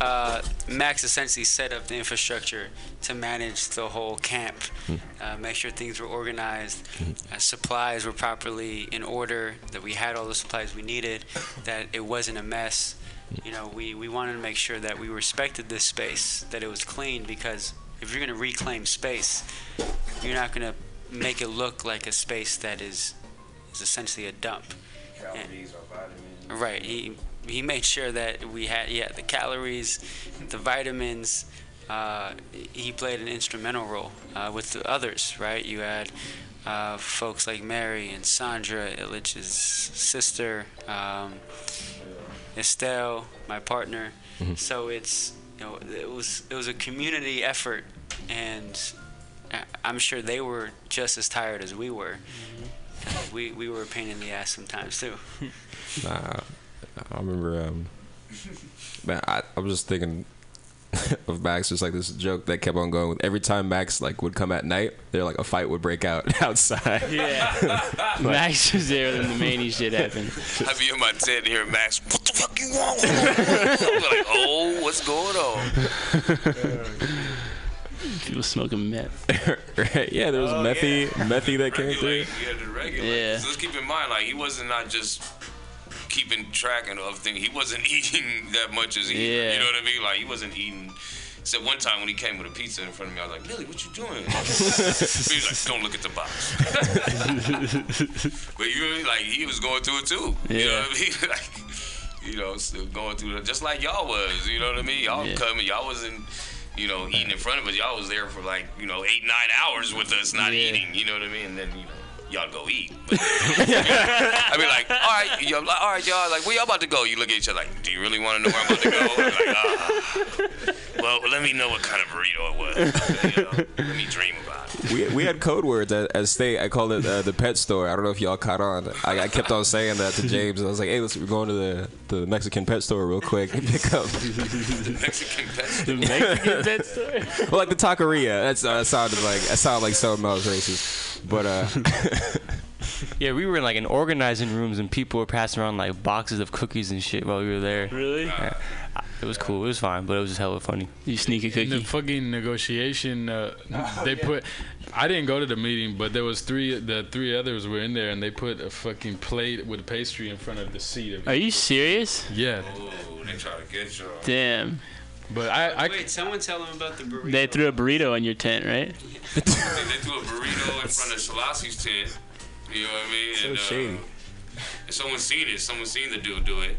Uh, Max essentially set up the infrastructure to manage the whole camp, uh, make sure things were organized, uh, supplies were properly in order, that we had all the supplies we needed, that it wasn't a mess. You know, we, we wanted to make sure that we respected this space, that it was clean, because if you're going to reclaim space, you're not going to make it look like a space that is is essentially a dump. Calories or vitamins. Right. He he made sure that we had yeah the calories, the vitamins. Uh, he played an instrumental role uh, with the others. Right. You had uh, folks like Mary and Sandra, Illich's sister, um, Estelle, my partner. So it's you know it was it was a community effort, and I- I'm sure they were just as tired as we were. We we were a pain in the ass sometimes too. Nah, I remember. Um, man, I, I was just thinking of Max. Just like this joke that kept on going. With every time Max like would come at night, there like a fight would break out outside. Yeah. Max was there when the many shit happened. I be in my tent here, Max. What the fuck you want? I'm like, oh, what's going on? People smoking meth. right? Yeah, there was Oh, methy, yeah. methy that came through. Regulate, yeah, the regulate. Yeah. So let's keep in mind, like he wasn't not just keeping track of things. He wasn't eating that much as he. Yeah. You know what I mean? Like he wasn't eating. Except one time when he came with a pizza in front of me, I was like, Billy, what you doing? he was like, don't look at the box. but you know, like he was going through it too. You know Yeah. what I mean? Like, you know, still going through it, just like y'all was. You know what I mean? Y'all Yeah. coming, y'all wasn't. You know, eating in front of us. Y'all was there for like, you know, eight, nine hours with us not Yeah. eating. You know what I mean? And then, you know, y'all go eat. But, I mean, like, all right, y'all, like, all right, y'all, like, where y'all about to go? You look at each other like, do you really want to know where I'm about to go? Like, ah. Well, let me know what kind of burrito it was. You know, let me dream about it. We, we had code words at, at state. I called it uh, the pet store. I don't know if y'all caught on. I, I kept on saying that to James. I was like, "Hey, let's we're going to the, the Mexican pet store real quick and pick up." Mexican pet. The Mexican pet store? well, like the taqueria. That's uh, that sounded like that sounded like something else racist. But uh, Yeah, we were in like in organizing rooms and people were passing around like boxes of cookies and shit while we were there. Really? Yeah. It was cool. It was fine, but it was just hella funny. You sneak a In the fucking negotiation, uh, they put. I didn't go to the meeting, but there was three. The three others were in there, and they put a fucking plate with pastry in front of the seat. Of Are you serious? Yeah, Oh, they try to get y'all. Damn. But I, I Wait, someone tell them about the burrito. They threw a burrito in your tent, right? They, they threw a burrito in front of Sellassie's tent. You know what I mean? So and, uh, shady. And someone seen it. Someone seen the dude do it.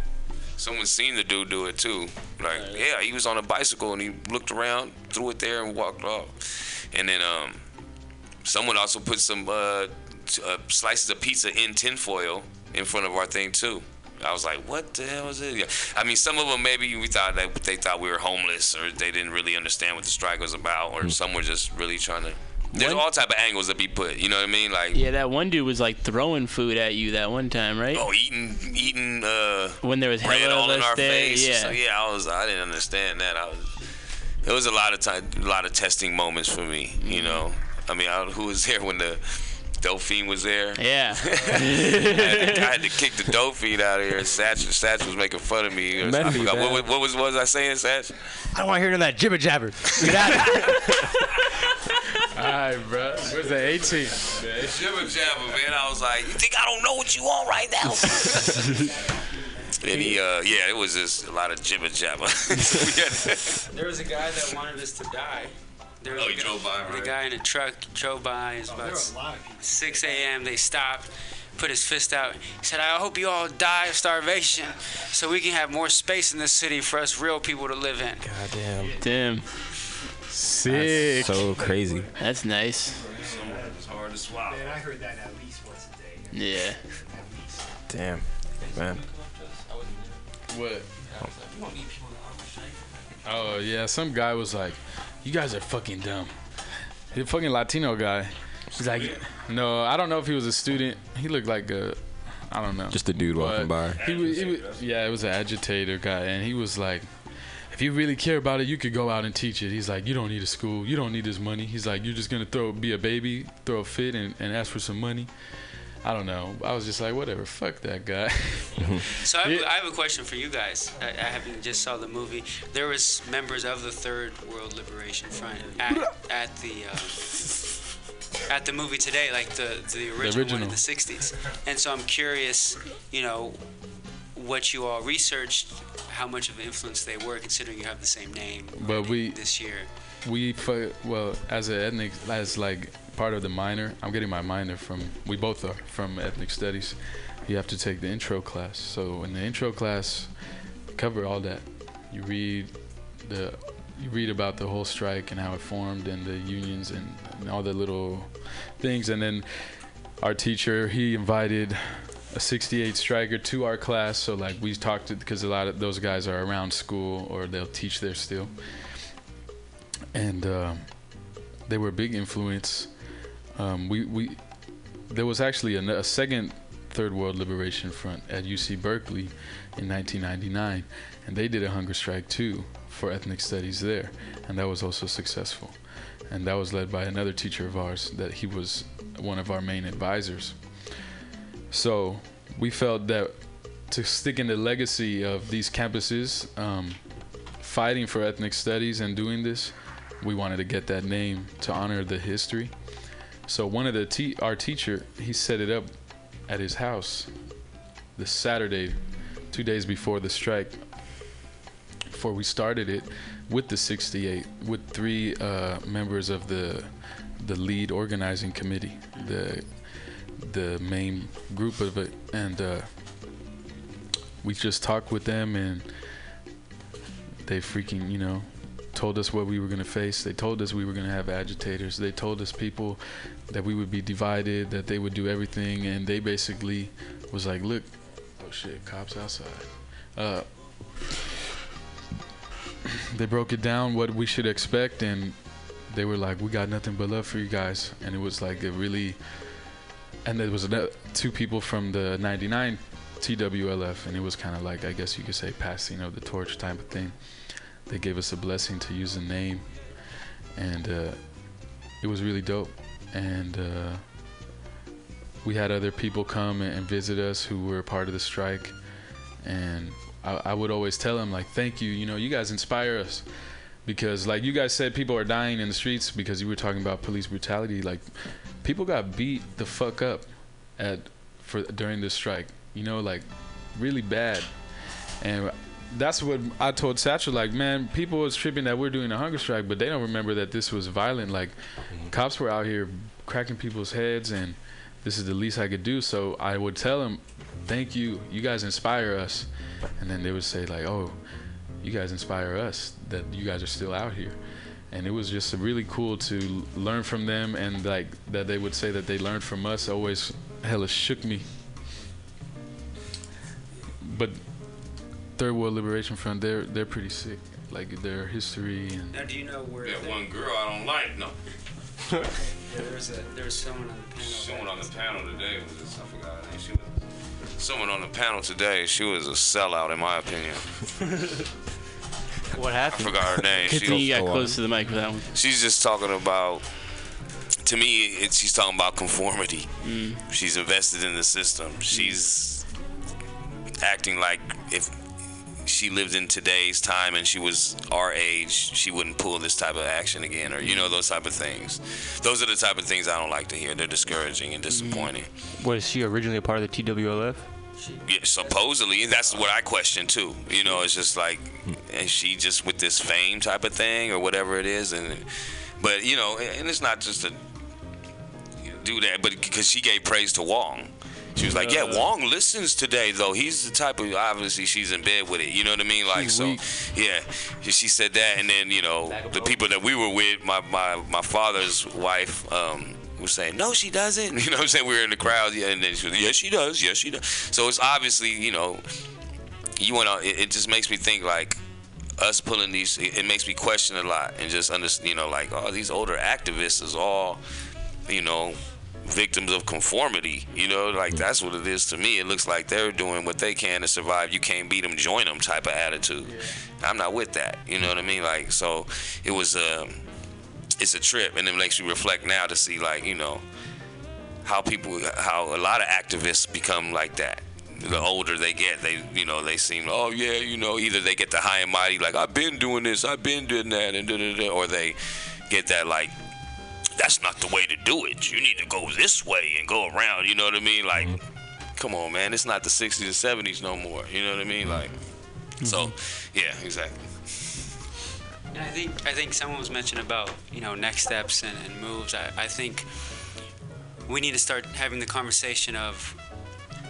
Someone seen the dude do it too. Like, yeah, he was on a bicycle and he looked around, threw it there, and walked off. And then um, someone also put some uh, t- uh, slices of pizza in tinfoil in front of our thing too. I was like, what the hell is it? Yeah. I mean, some of them maybe we thought that they thought we were homeless or they didn't really understand what the strike was about, or some were just really trying to There's One- all type of angles that be put. You know what I mean? Like, Yeah, that one dude was like throwing food at you that one time, right? oh, eating, eating, uh, when there was bread all in our face. Yeah. So yeah, I was, I didn't understand that. I was, it was a lot of time, a lot of testing moments for me. You know, I mean, I, who was there when the Dauphine was there? Yeah. I, had to, I had to kick the Dauphine out of here. Satch, Satch was making fun of me. I That'd forgot what, was- what was what was I saying, Satch? I don't want to hear none of that jibber jabber. Get out of. All right, bro. Where's the 18? Jibber jabber, man. I was like, you think I don't know what you want right now? and he, uh, yeah, it was just a lot of jibber jabber. There was a guy that wanted us to die. There was Oh, a he guy- drove by, The guy in a truck drove by. It was about There were a lot of people. 6 a.m. They stopped, put his fist out. He said, I hope you all die of starvation so we can have more space in this city for us real people to live in. God Damn. Damn. Sick. So crazy. That's nice. It's hard to swallow. Man, I heard that at least once a day. Yeah. Damn. Man. What? Oh yeah, some guy was like, "You guys are fucking dumb." A fucking Latino guy. He's like, "No, I don't know if he was a student. He looked like a, I don't know." Just a dude walking by. He was, he was, yeah, it was an agitator guy, and he was like, "If you really care about it, you could go out and teach it." He's like, "You don't need a school. You don't need this money." He's like, "You're just gonna throw, be a baby, throw a fit, and, and ask for some money." I don't know. I was just like, whatever. Fuck that guy. So I have, Yeah. I have a question for you guys. I, I haven't just saw the movie. There was members of the Third World Liberation Front at, at the um, at the movie today, like the the original, one original. in the '60s. And so I'm curious, you know, what you all researched, how much of an influence they were, considering you have the same name. But we- this year. we fu- well as an ethnic as like part of the minor i'm getting my minor from we both are from ethnic studies. You have to take the intro class. So in the intro class cover all that. You read the you read about the whole strike and how it formed and the unions and, and all the little things. And then our teacher he invited a 68 striker to our class. So like we talked because a lot of those guys are around school or they'll teach there still. And um, they were a big influence. Um, we we there was actually a, a second Third World Liberation Front at UC Berkeley in 1999, and they did a hunger strike too for ethnic studies there, and that was also successful. And that was led by another teacher of ours that he was one of our main advisors. So we felt that to stick in the legacy of these campuses, um, fighting for ethnic studies and doing this, we wanted to get that name to honor the history. So one of the te- our teacher, he set it up at his house the Saturday, two days before the strike, before we started it, with the 68, with three uh, members of the the lead organizing committee, the the main group of it, and uh, we just talked with them and they freaking you know told us what we were going to face. They told us we were going to have agitators. They told us people that we would be divided that they would do everything and they basically was like look oh shit cops outside. Uh they broke it down what we should expect and they were like we got nothing but love for you guys. And it was like a really and there was ano- two people from the 99 TWLF and it was kind of like I guess you could say passing of the torch type of thing. They gave us a blessing to use the name and uh, it was really dope and uh, we had other people come and visit us who were part of the strike. And I, I would always tell them like thank you you know you guys inspire us. Because like you guys said people are dying in the streets because you were talking about police brutality. Like people got beat the fuck up at for during this strike you know like really bad. And that's what I told Satchel. Like, man, people was tripping that we're doing a hunger strike, but they don't remember that this was violent. Like, mm-hmm. cops were out here cracking people's heads, and this is the least I could do. So I would tell them, "Thank you, you guys inspire us." And then they would say, like, "Oh, you guys inspire us that you guys are still out here." And it was just really cool to learn from them, and like that they would say that they learned from us. Always hella shook me. But Third World Liberation Front, they're they're pretty sick. Like their history and Now, do you know where? That they- one girl I don't like. No. There was a there was someone on the panel. Someone on the panel today was just, I forgot her name. She was someone on the panel today. She was a sellout, in my opinion. What happened? I forgot her name. Good thing you She, got close to the mic for that one. she's just talking about. To me, it, she's talking about conformity. Mm. She's invested in the system. She's acting like if she lived in today's time and she was our age, she wouldn't pull this type of action again, or you know those type of things. Those are the type of things I don't like to hear. They're discouraging and disappointing. Was she originally a part of the TWLF? Yeah, supposedly, that's what I question too. You know, it's just like, is she just with this fame type of thing or whatever it is? And but you know, and it's not just to do that, but because she gave praise to Wong. She was like, "Yeah, Wong listens today, though. He's the type of obviously she's in bed with it. You know what I mean? Like, She's so weak. yeah, she she said that, and then you know the people that we were with, my my my father's wife, um, was saying, "No, she doesn't." You know what I'm saying? We were in the crowd, yeah, and then she was, like, "Yes, she does. Yes, she does." So it's obviously, you know, you want to. It, it just makes me think like us pulling these. It, it makes me question a lot, and just understand, you know, like, oh, these older activists is all, you know. Victims of conformity, you know, like that's what it is to me. It looks like they're doing what they can to survive. You can't beat them, join them type of attitude. I'm not with that. You know what I mean? Like, so it was um, it's a trip, and it makes you reflect now to see like you know how people how a lot of activists become like that. The older they get, they you know they seem oh yeah you know either they get the high and mighty like I've been doing this, I've been doing that, and da, da, da, or they get that like that's not the way to do it. You need to go this way and go around. You know what I mean? Like, mm-hmm. come on, man, it's not the '60s and '70s no more. You know what I mean? Mm-hmm. Like, so mm-hmm. yeah, exactly. And I think I think someone was mentioning about you know next steps and, and moves. I, I think we need to start having the conversation of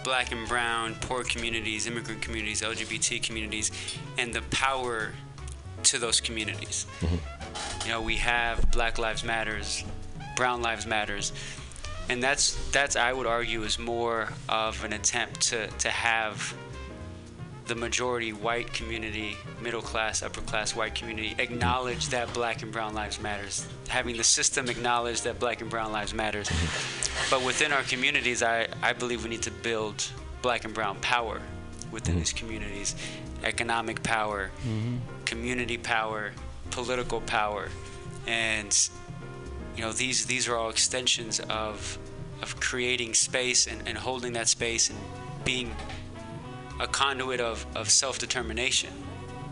black and brown, poor communities, immigrant communities, LGBT communities, and the power to those communities. You know, we have Black Lives Matters, Brown Lives Matters, and that's that's I would argue is more of an attempt to to have the majority white community, middle class, upper class white community acknowledge that black and brown lives matters. Having the system acknowledge that black and brown lives matters. But within our communities, I, I believe we need to build black and brown power within these mm-hmm. communities. Economic power, mm-hmm. community power, political power. And you know, these these are all extensions of of creating space and, and holding that space and being a conduit of, of self-determination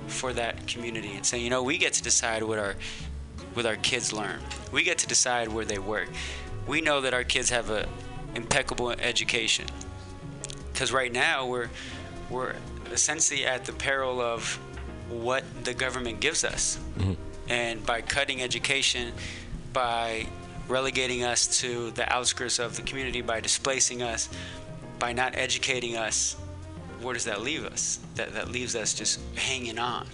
for that community and saying, you know, we get to decide what our what our kids learn. We get to decide where they work. We know that our kids have a impeccable education. Because right now we're we're essentially at the peril of what the government gives us. Mm-hmm. And by cutting education, by relegating us to the outskirts of the community, by displacing us, by not educating us, where does that leave us? That, that leaves us just hanging on.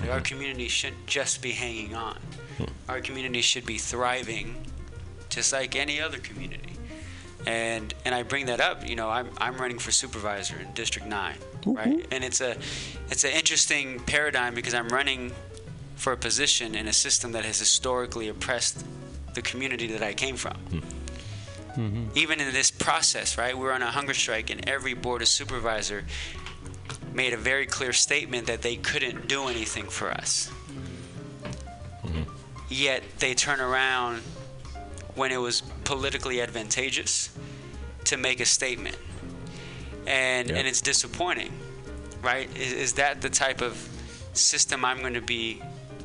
Like our community shouldn't just be hanging on. Hmm. Our community should be thriving just like any other community. And and I bring that up, you know, I'm I'm running for supervisor in District 9, right? And it's a it's an interesting paradigm because I'm running for a position in a system that has historically oppressed the community that I came from hmm. mm-hmm. even in this process, right? We were on a hunger strike, and every board of supervisor made a very clear statement that they couldn't do anything for us. Mm-hmm. Yet they turn around when it was politically advantageous to make a statement, and and it's disappointing, right? Is, is that the type of system I'm going to be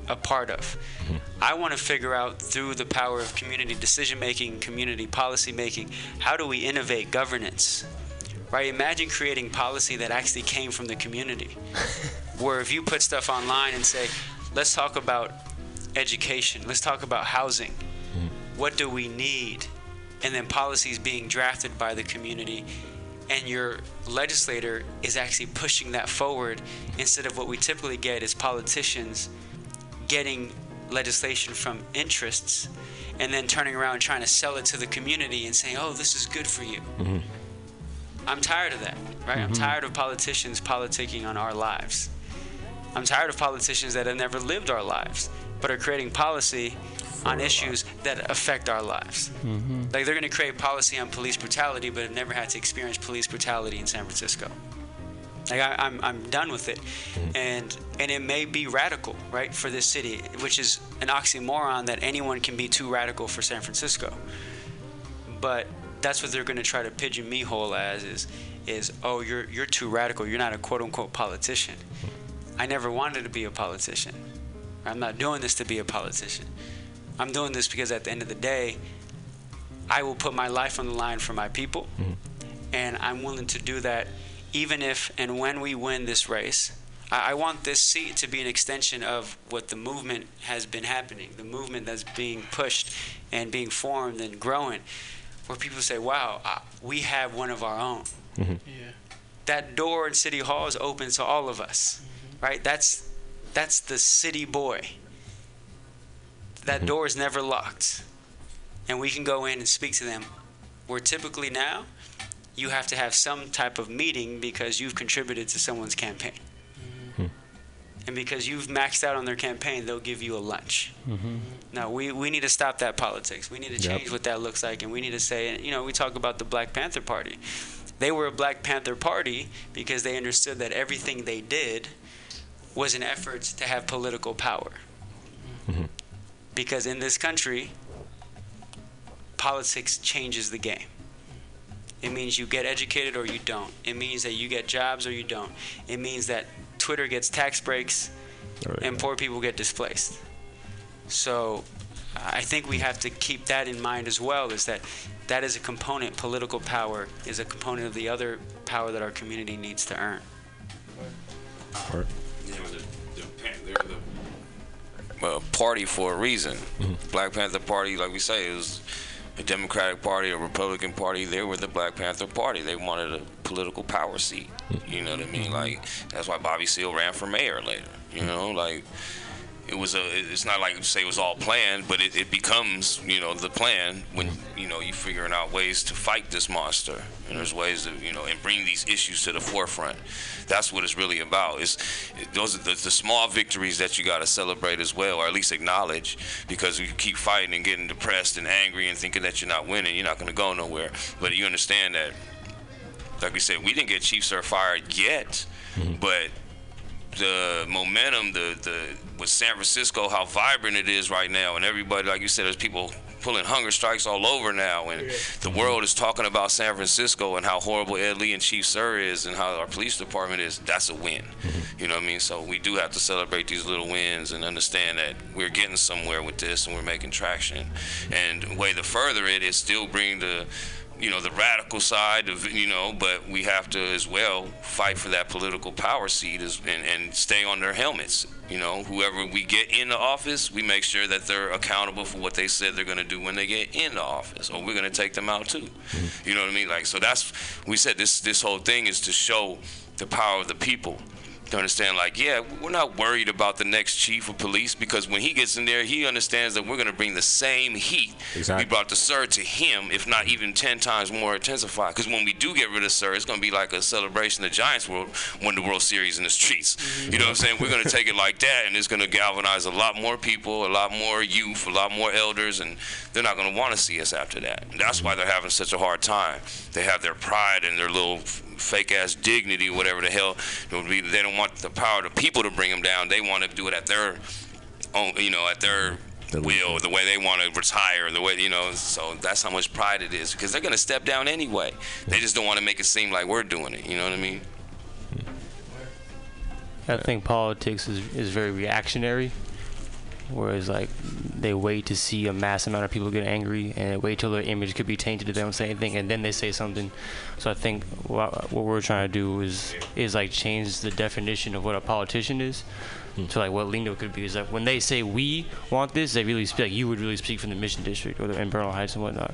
a part of? Mm-hmm. I want to figure out through the power of community decision making, community policy making, how do we innovate governance? Right? Imagine creating policy that actually came from the community. Where if you put stuff online and say, let's talk about education, let's talk about housing, mm-hmm. what do we need? And then policies being drafted by the community and your legislator is actually pushing that forward instead of what we typically get is politicians getting legislation from interests and then turning around and trying to sell it to the community and saying, oh, this is good for you. I'm tired of that, right? I'm tired of politicians politicking on our lives. I'm tired of politicians that have never lived our lives, but are creating policy on issues that affect our lives. Like they're going to create policy on police brutality, but have never had to experience police brutality in San Francisco. Like I, I'm, I'm done with it, mm-hmm. and and it may be radical, right, for this city, which is an oxymoron that anyone can be too radical for San Francisco. But that's what they're going to try to pigeon me hole as is, is oh you're you're too radical. You're not a quote unquote politician. I never wanted to be a politician. I'm not doing this to be a politician. I'm doing this because at the end of the day, I will put my life on the line for my people, mm-hmm. and I'm willing to do that even if and when we win this race. I, I want this seat to be an extension of what the movement has been happening, the movement that's being pushed and being formed and growing, where people say, wow, uh, we have one of our own. Yeah. That door in City Hall is open to all of us, right? That's, that's the city boy. That door is never locked. And we can go in and speak to them. Where typically now, you have to have some type of meeting because you've contributed to someone's campaign. Hmm. And because you've maxed out on their campaign, they'll give you a lunch. Mm-hmm. Now we, we need to stop that politics. We need to Yep. change what that looks like. And we need to say, you know, we talk about the Black Panther Party. They were a Black Panther Party because they understood that everything they did was an effort to have political power. Mm-hmm. Because in this country, politics changes the game. It means you get educated or you don't. It means that you get jobs or you don't. It means that Twitter gets tax breaks and poor people get displaced. So I think we have to keep that in mind as well is that that is a component, political power is a component of the other power that our community needs to earn. Yeah, the, the, the uh, party for a reason. Black Panther Party, like we say, is a Democratic Party, a Republican Party. They were the Black Panther Party. They wanted a political power seat. You know what I mean? Mm-hmm. Like that's why Bobby Seale ran for mayor later. You know, like it was a. It's not like you say it was all planned, but it, it becomes you know the plan when you know you figuring out ways to fight this monster. And there's ways to you know and bring these issues to the forefront. That's what it's really about. It's it, those are the, the small victories that you got to celebrate as well, or at least acknowledge, because you keep fighting and getting depressed and angry and thinking that you're not winning, you're not going to go nowhere. But you understand that, like we said, we didn't get Chief Suhr fired yet, mm-hmm. but the momentum, the the with San Francisco, how vibrant it is right now, and everybody, like you said, there's people pulling hunger strikes all over now, and the world is talking about San Francisco and how horrible Ed Lee and Chief Suhr is, and how our police department is. That's a win, mm-hmm. you know what I mean? So we do have to celebrate these little wins and understand that we're getting somewhere with this, and we're making traction. And way to further it is still bring the you know the radical side of you know but we have to as well fight for that political power seat as, and, and stay on their helmets. You know whoever we get in the office we make sure that they're accountable for what they said they're going to do when they get in the office or we're going to take them out too. Mm-hmm. You know what i mean? Like so that's we said this this whole thing is to show the power of the people to understand like yeah we're not worried about the next chief of police because when he gets in there he understands that we're going to bring the same heat Exactly. we brought the Suhr to him if not even 10 times more intensified. Because when we do get rid of Suhr it's going to be like a celebration the giants world won the world series in the streets. You know what i'm saying? We're going to take it like that and it's going to galvanize a lot more people a lot more youth a lot more elders and they're not going to want to see us after that. And that's why they're having such a hard time. They have their pride and their little fake ass dignity, whatever the hell. it would be. They don't want the power of the people to bring them down. They want to do it at their own, you know, at their will, the way they want to retire, the way you know. So that's how much pride it is because they're gonna step down anyway. They just don't want to make it seem like we're doing it. You know what I mean? I think politics is, is very reactionary, whereas like they wait to see a mass amount of people get angry and they wait till their image could be tainted if they don't say anything and then they say something. So I think what, what we're trying to do is is like change the definition of what a politician is. To like what lingo could be is that when they say we want this, they really speak like you would really speak from the Mission District or the in Bernal Heights and whatnot.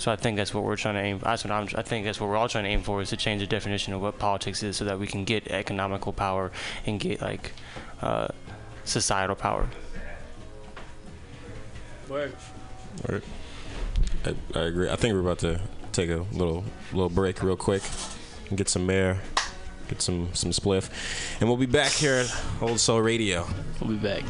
So I think that's what we're trying to aim. That's what I'm. I think that's what we're all trying to aim for is to change the definition of what politics is, so that we can get economical power and get like uh, societal power. Word. I, I agree. I think we're about to take a little little break real quick and get some air, get some some spliff, and we'll be back here at Old Soul Radio. We'll be back.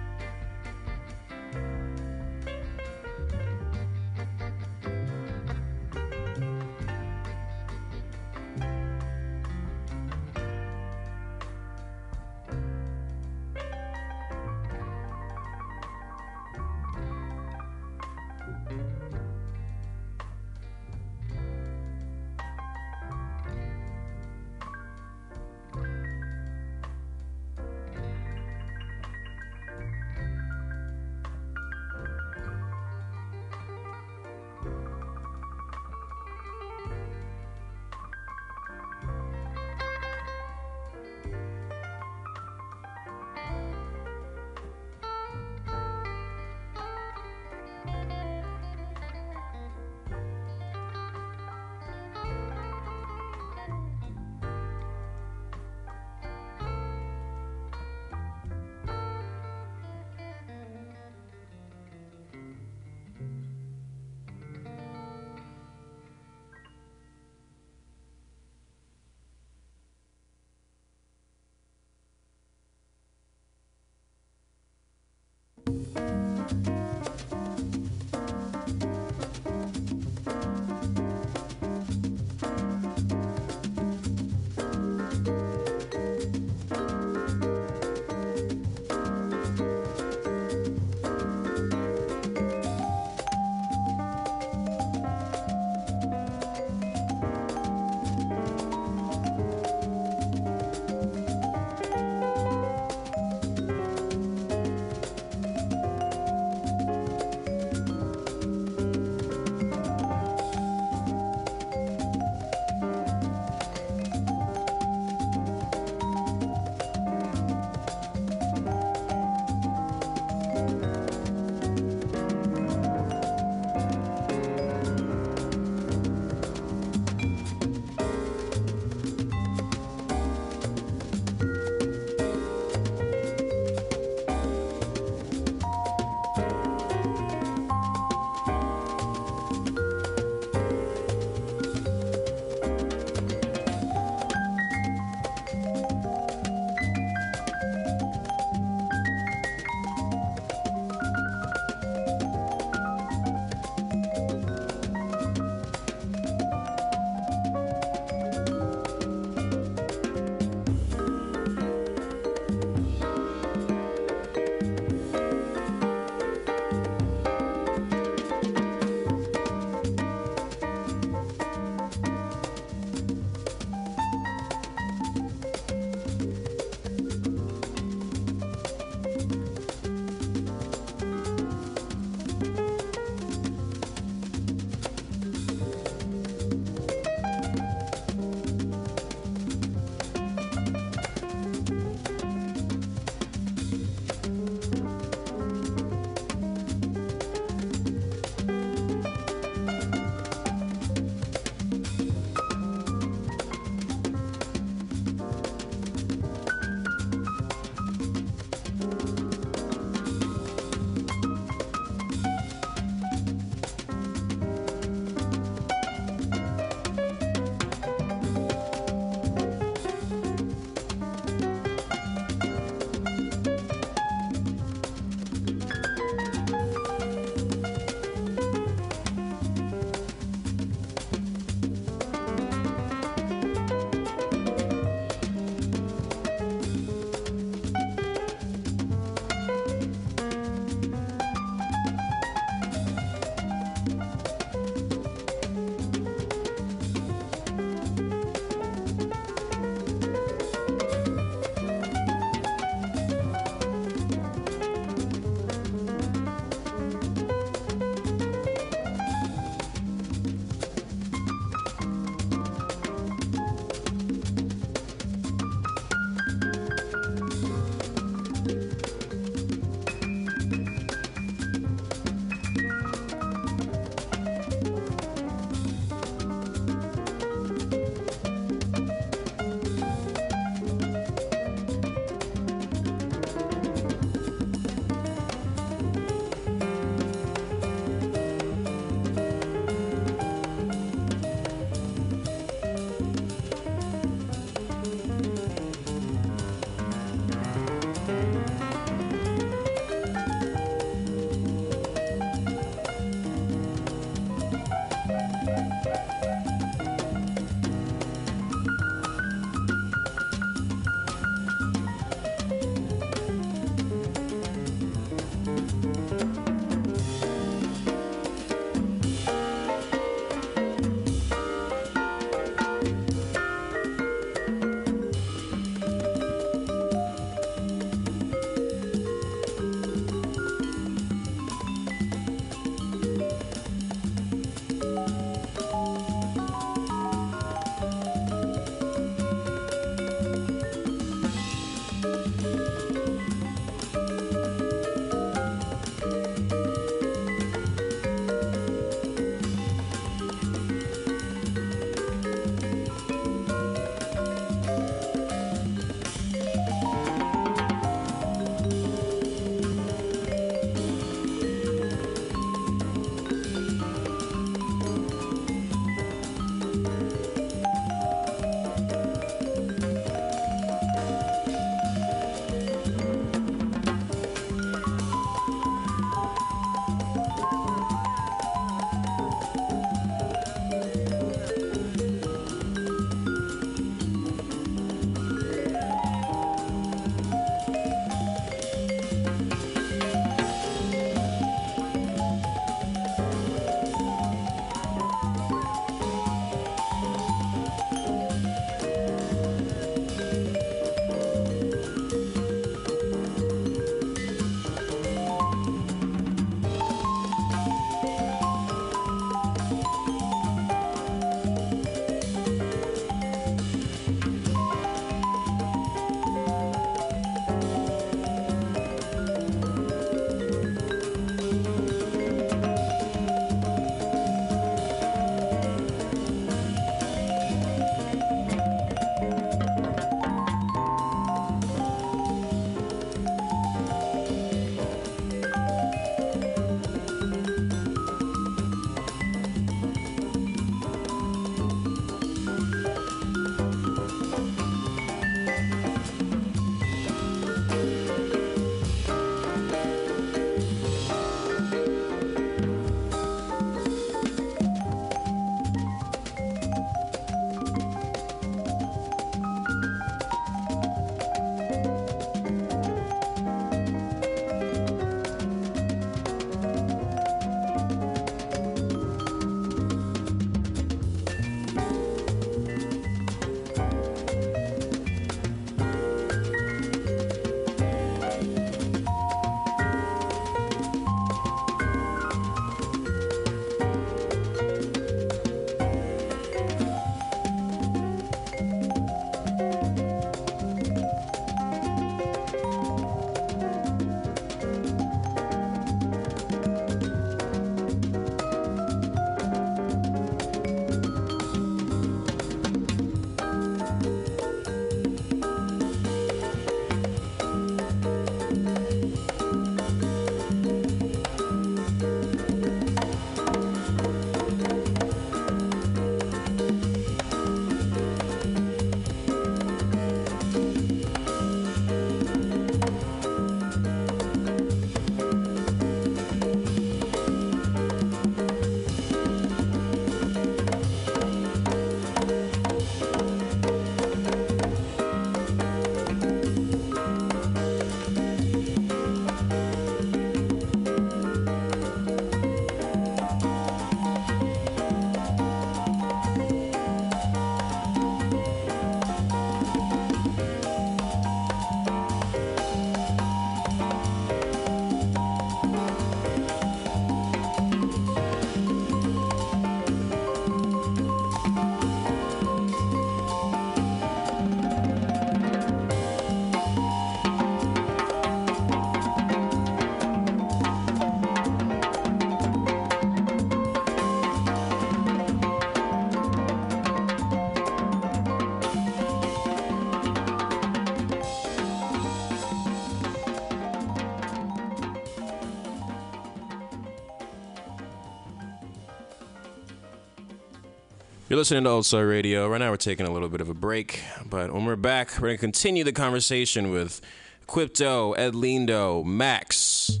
Listening to Old Soul Radio. Right now, we're taking a little bit of a break, but when we're back, we're going to continue the conversation with Equipto, Ed Lindo, Max,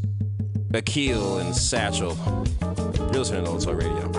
Akil, and Satchel. You're listening to Old Soul Radio.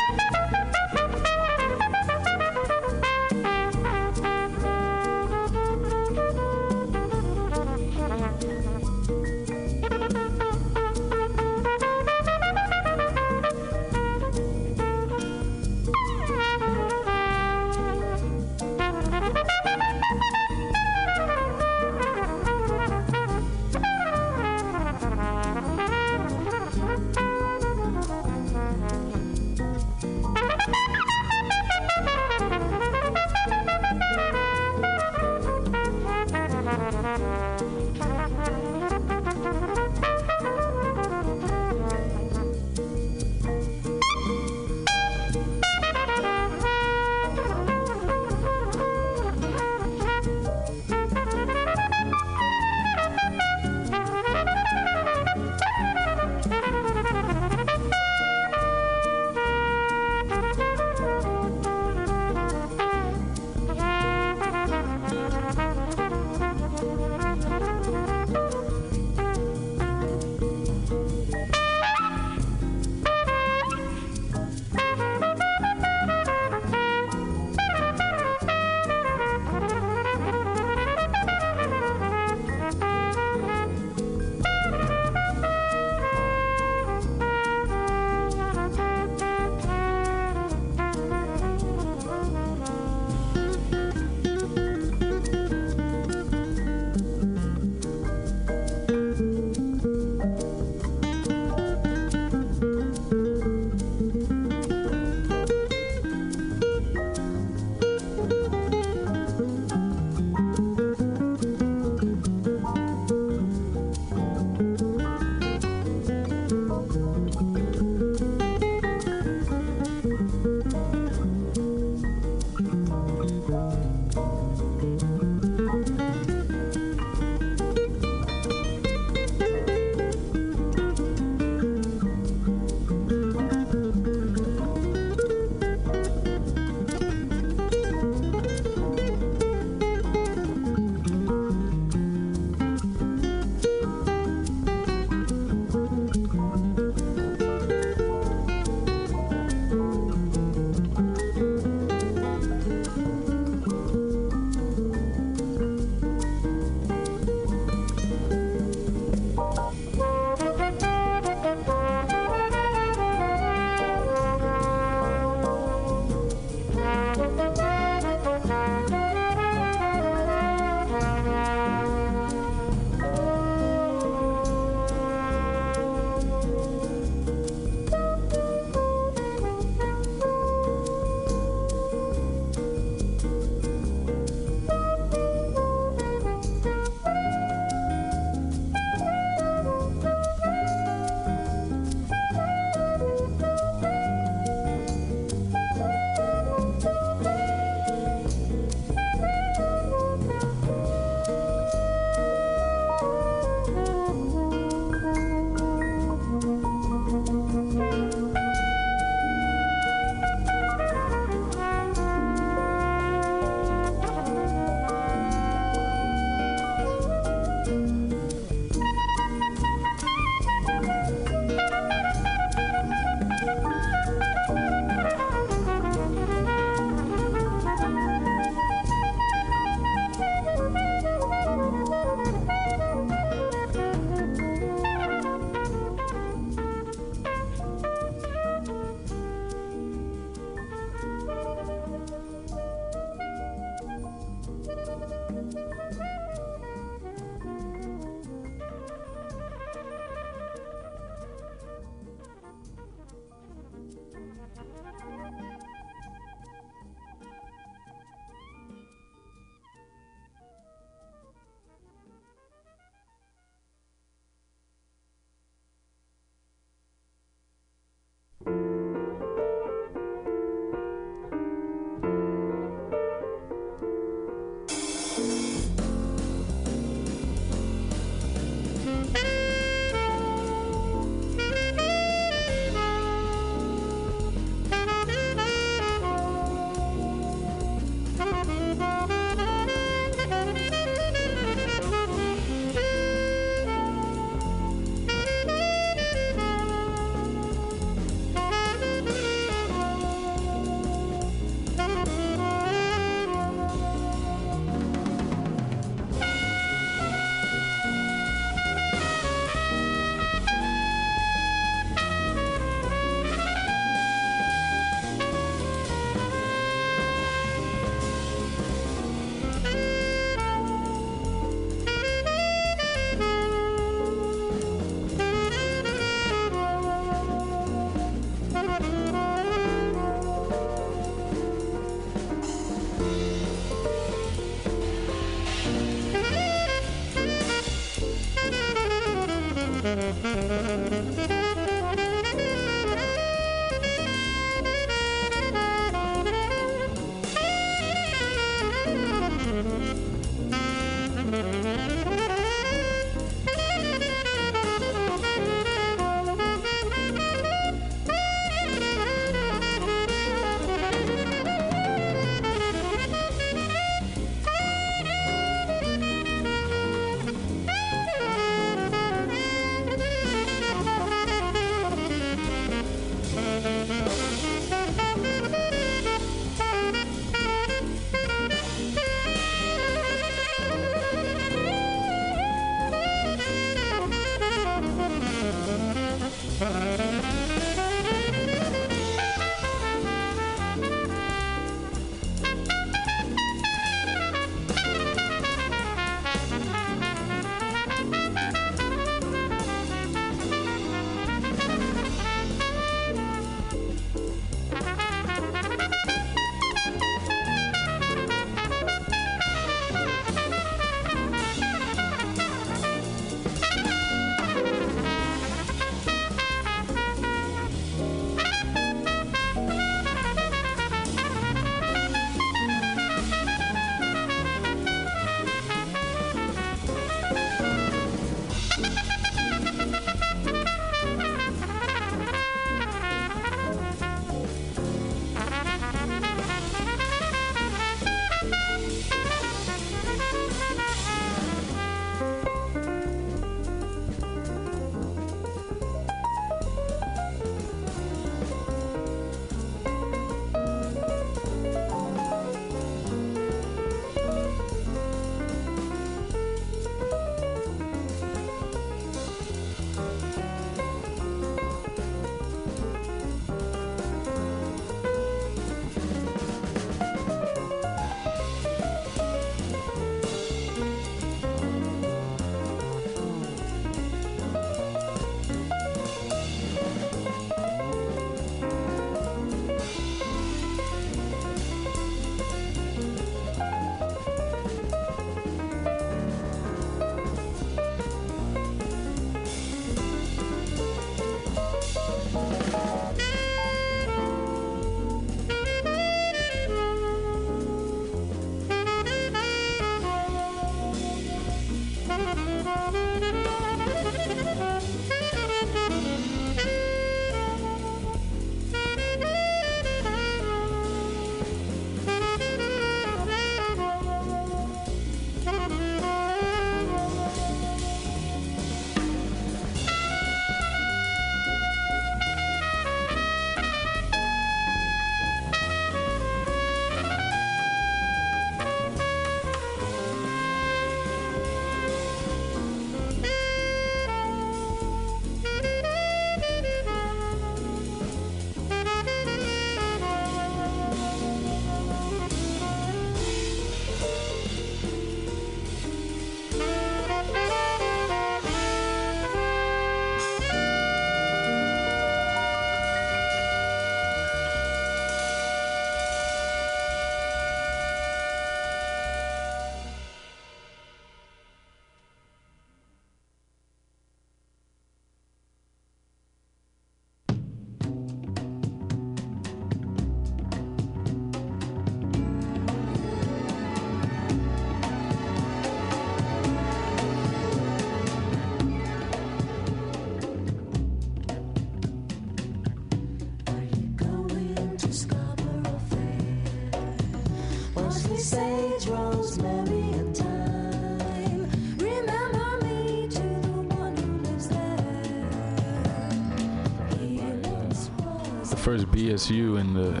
First BSU in the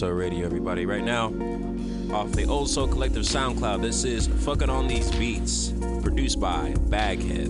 Soul Radio, everybody. Right now, off the Old Soul Collective SoundCloud, this is Fucking on These Beats, produced by Baghead.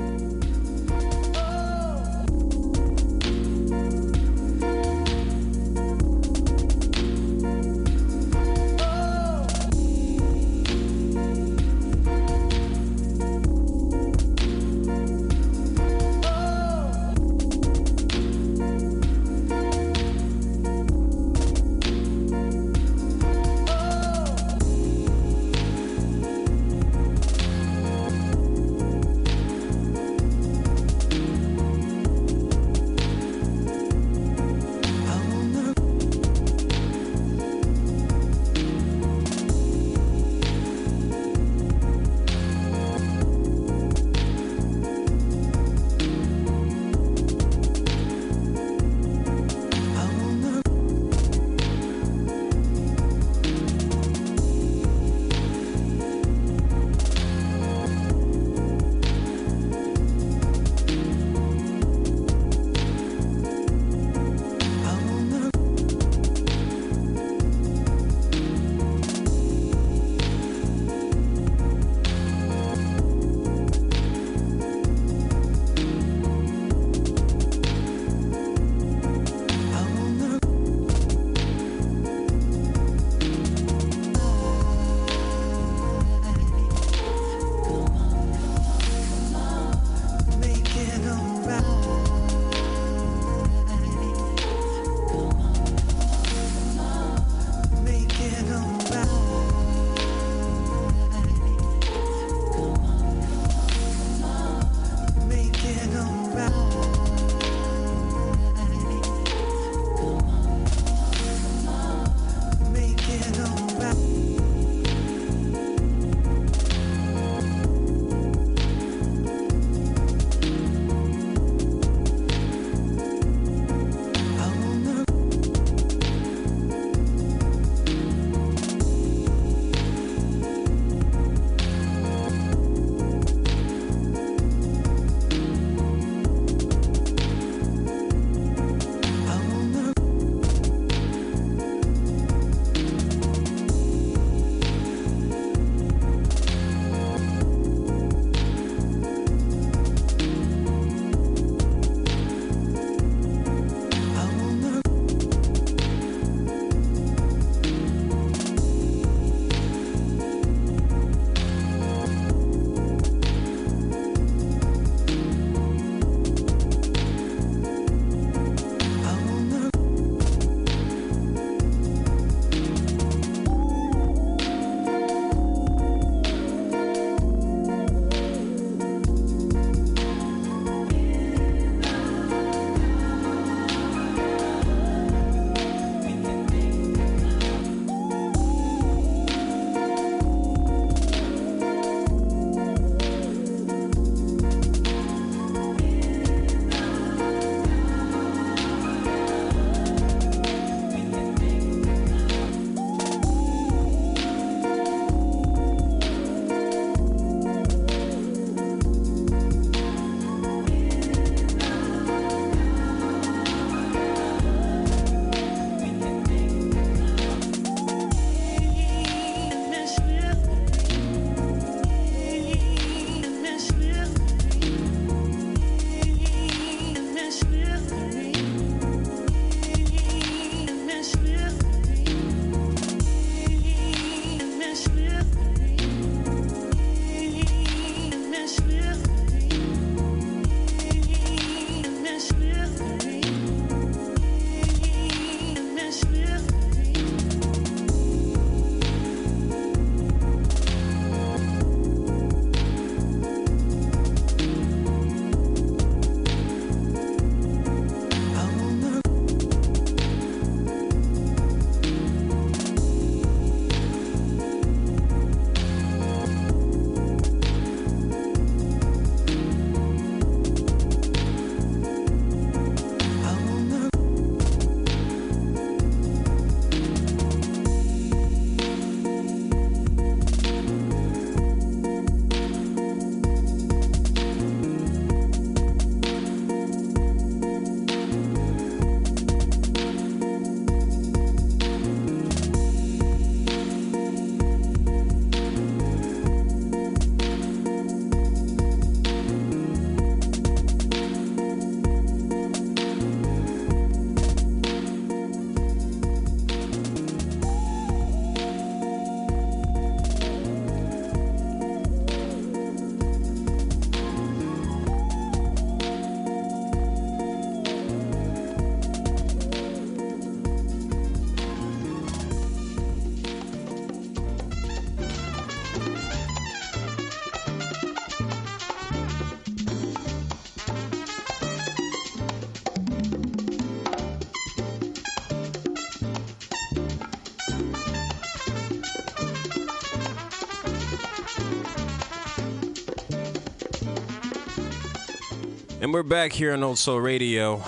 And we're back here on Old Soul Radio.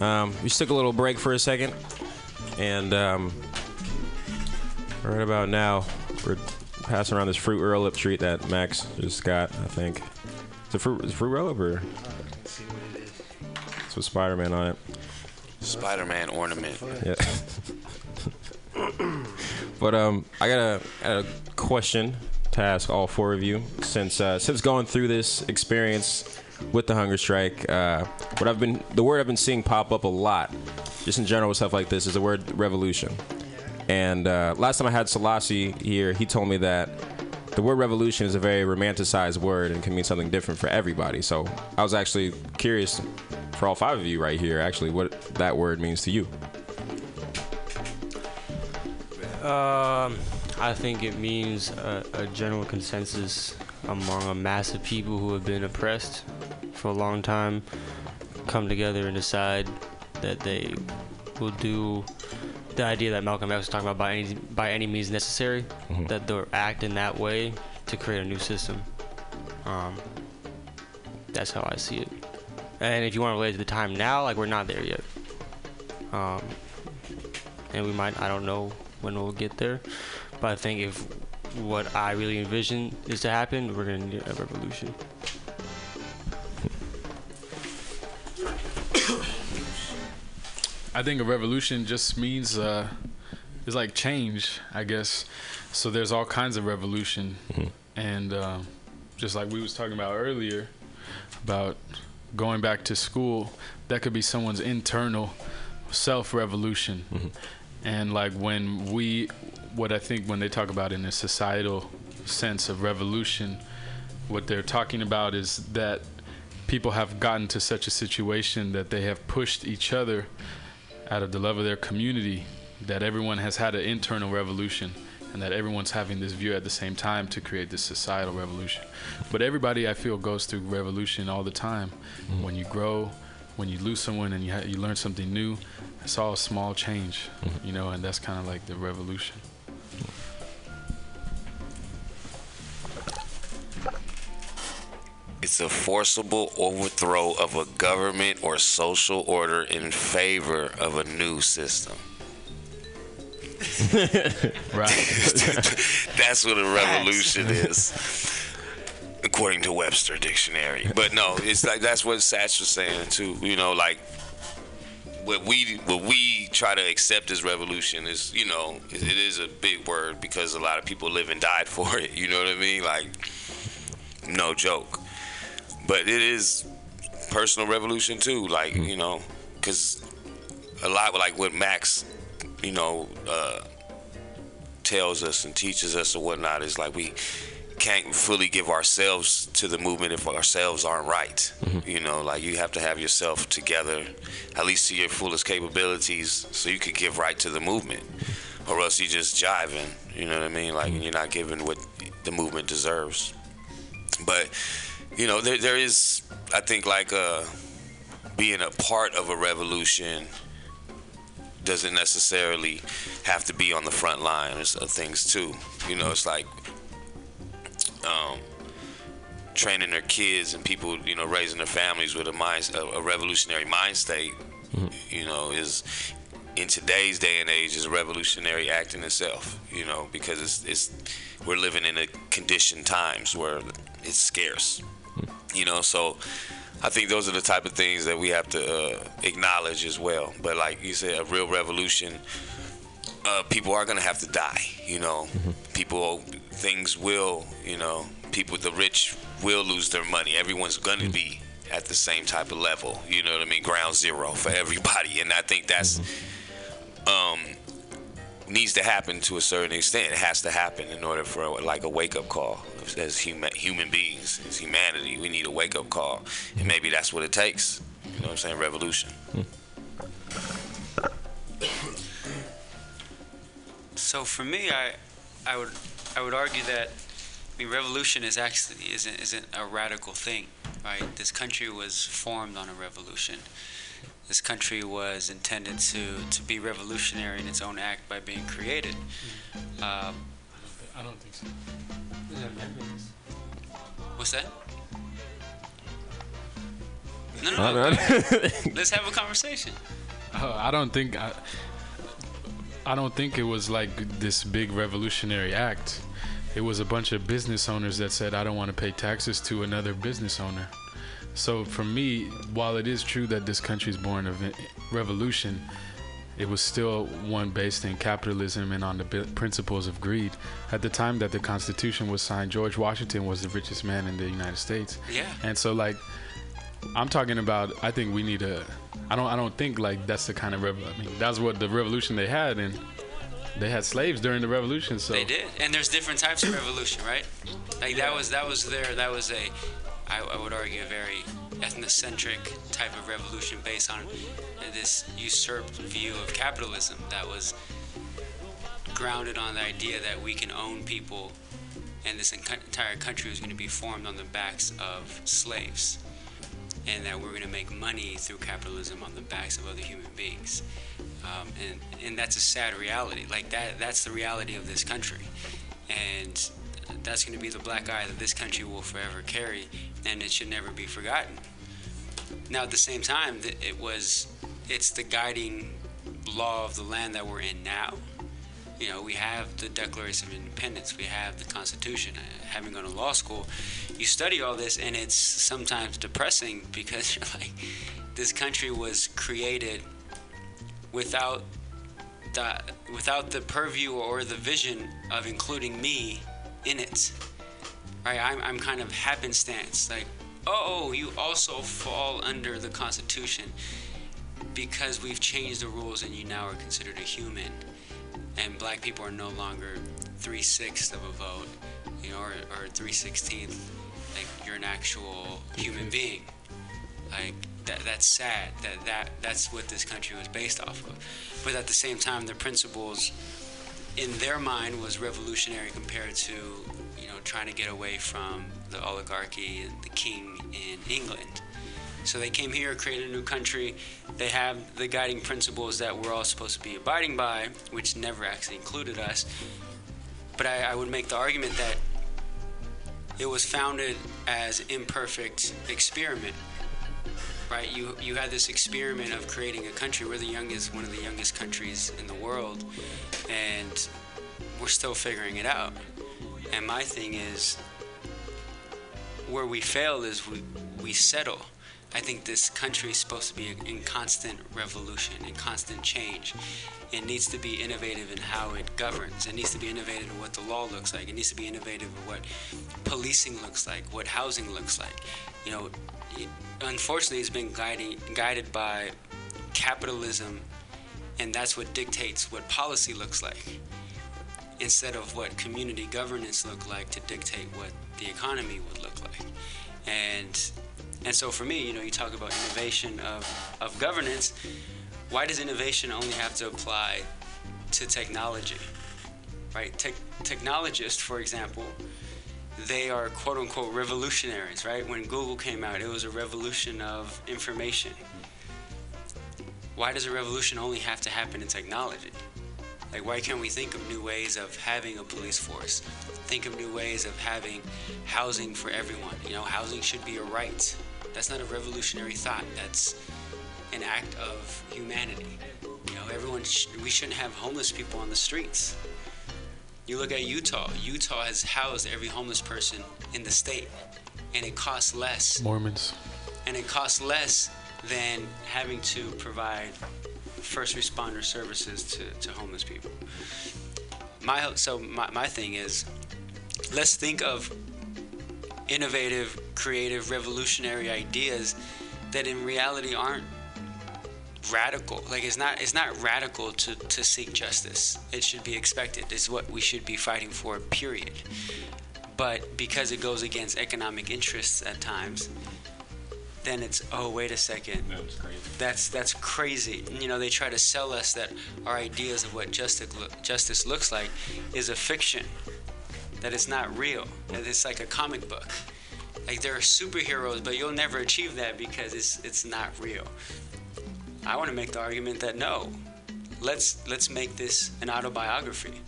Um, we just took a little break for a second, and um, right about now, we're passing around this fruit roll up treat that Max just got. I think it's a fruit, is it fruit roll up or it's with Spider Man on it. Spider-Man ornament. Yeah. but um, I got a, got a question to ask all four of you since uh, since going through this experience with the hunger strike. Uh, what I've been the word I've been seeing pop up a lot, just in general with stuff like this, is the word revolution. And uh, last time I had Sellassie here, he told me that the word revolution is a very romanticized word and can mean something different for everybody. So I was actually curious for all five of you right here, actually, what that word means to you. Um, I think it means a, a general consensus among a mass of people who have been oppressed for a long time come together and decide that they will do the idea that Malcolm X was talking about by any by any means necessary. That they'll act in that way to create a new system. Um, that's how I see it. And if you want to relate to the time now, like we're not there yet. Um, and we might I don't know when we'll get there, but I think if what I really envision is to happen, we're gonna need a revolution. I think a revolution just means uh, it's like change, I guess. So there's all kinds of revolution, and uh, just like we was talking about earlier about going back to school, that could be someone's internal self revolution. And like when we, what I think when they talk about in a societal sense of revolution, what they're talking about is that people have gotten to such a situation that they have pushed each other out of the love of their community that everyone has had an internal revolution and that everyone's having this view at the same time to create this societal revolution. But everybody, I feel, goes through revolution all the time. Mm-hmm. When you grow, when you lose someone and you, ha- you learn something new, it's all a small change, mm-hmm. you know, and that's kind of like the revolution. It's a forcible overthrow of a government or social order in favor of a new system. Right. That's what a revolution is, according to Webster Dictionary. But no, it's like that's what Satch was saying too. You know, like what we what we try to accept as revolution is, you know, it, it is a big word because a lot of people live and died for it. You know what I mean? Like, no joke. But it is personal revolution too. Like, mm-hmm. you know, because a lot like what Max, you know, uh, tells us and teaches us or whatnot is like we can't fully give ourselves to the movement if ourselves aren't right. Mm-hmm. You know, like you have to have yourself together, at least to your fullest capabilities, so you could give right to the movement, or else you're just jiving. You know what I mean? Like mm-hmm. you're not giving what the movement deserves. But you know, there there is, I think, like uh, being a part of a revolution doesn't necessarily have to be on the front lines of things too. You know, it's like um, training their kids and people, you know, raising their families with a mind, a, a revolutionary mind state. You know, is in today's day and age is a revolutionary act in itself. You know, because it's it's we're living in a conditioned times where it's scarce. You know, so I think those are the type of things that we have to uh, acknowledge as well. But like you said, a real revolution, uh, people are gonna have to die. You know, people, things will, you know, people, the rich will lose their money. Everyone's gonna be at the same type of level. You know what I mean? Ground zero for everybody, and I think that's um, needs to happen to a certain extent. It has to happen in order for like a wake up call as human human beings, as humanity. We need a wake up call, and maybe that's what it takes. You know what I'm saying? Revolution. So for me, I, I would, I would argue that, I mean, revolution is actually isn't isn't a radical thing, right? This country was formed on a revolution. This country was intended to to be revolutionary in its own act by being created. Um, I don't think so. what's that? No, no, no. don't- go ahead. Let's have a conversation. Uh, I don't think I, I don't think it was like this big revolutionary act. It was a bunch of business owners that said I don't want to pay taxes to another business owner. So for me, while it is true that this country is born of revolution, it was still one based in capitalism and on the principles of greed. At the time that the Constitution was signed, George Washington was the richest man in the United States. Yeah. And so like I'm talking about I think we need a I don't I don't think like that's the kind of rev- I mean that's what the revolution they had and they had slaves during the revolution so They did, and there's different types of revolution, right? Like that was that was there. That was a, I, I would argue, a very ethnocentric type of revolution based on this usurped view of capitalism that was grounded on the idea that we can own people, and this entire country was going to be formed on the backs of slaves, and that we're going to make money through capitalism on the backs of other human beings um, and and that's a sad reality. Like that, that's the reality of this country, and that's going to be the black eye that this country will forever carry, and it should never be forgotten. Now, at the same time, it was, it's the guiding law of the land that we're in now. You know, we have the Declaration of Independence, we have the Constitution. Uh, Having gone to law school, you study all this, and it's sometimes depressing because you're like, this country was created without the without the purview or the vision of including me in it. Right? I'm, I'm kind of happenstance. Like, oh, you also fall under the Constitution because we've changed the rules and you now are considered a human. And black people are no longer three sixths of a vote, you know, or, or three sixteenth. Like you're an actual human being. Like that, that's sad. That that that's what this country was based off of. But at the same time, the principles in their mind was revolutionary compared to you know trying to get away from the oligarchy and the king in England. So they came here, created a new country. They have the guiding principles that we're all supposed to be abiding by, which never actually included us. But I, I would make the argument that it was founded as imperfect experiment right? You you had this experiment of creating a country. We're the youngest, one of the youngest countries in the world, and we're still figuring it out. And my thing is, where we fail is we we settle. I think this country is supposed to be in constant revolution, in constant change. It needs to be innovative in how it governs. It needs to be innovative in what the law looks like. It needs to be innovative in what policing looks like, what housing looks like. You know, unfortunately, it's been guiding, guided by capitalism, and that's what dictates what policy looks like, instead of what community governance look like to dictate what the economy would look like. And and so for me, you know, you talk about innovation of, of governance. Why does innovation only have to apply to technology? Right? Tech technologists, for example, they are quote unquote revolutionaries, right? When Google came out, it was a revolution of information. Why does a revolution only have to happen in technology? Like, why can't we think of new ways of having a police force? Think of new ways of having housing for everyone. You know, housing should be a right. That's not a revolutionary thought. That's an act of humanity. You know, everyone, sh- we shouldn't have homeless people on the streets. You look at Utah. Utah has housed every homeless person in the state, and it costs less. Mormons. And it costs less than having to provide first responder services to, to homeless people. My so my, my thing is, let's think of innovative, creative, revolutionary ideas that in reality aren't radical. Like it's not it's not radical to, to seek justice. It should be expected. It's what we should be fighting for, period. But because it goes against economic interests at times, then it's oh wait a second. That's crazy. that's that's crazy. You know, they try to sell us that our ideas of what justice justice looks like is a fiction. That it's not real. That it's like a comic book. Like there are superheroes, but you'll never achieve that because it's it's not real. I want to make the argument that no, let's let's make this an autobiography.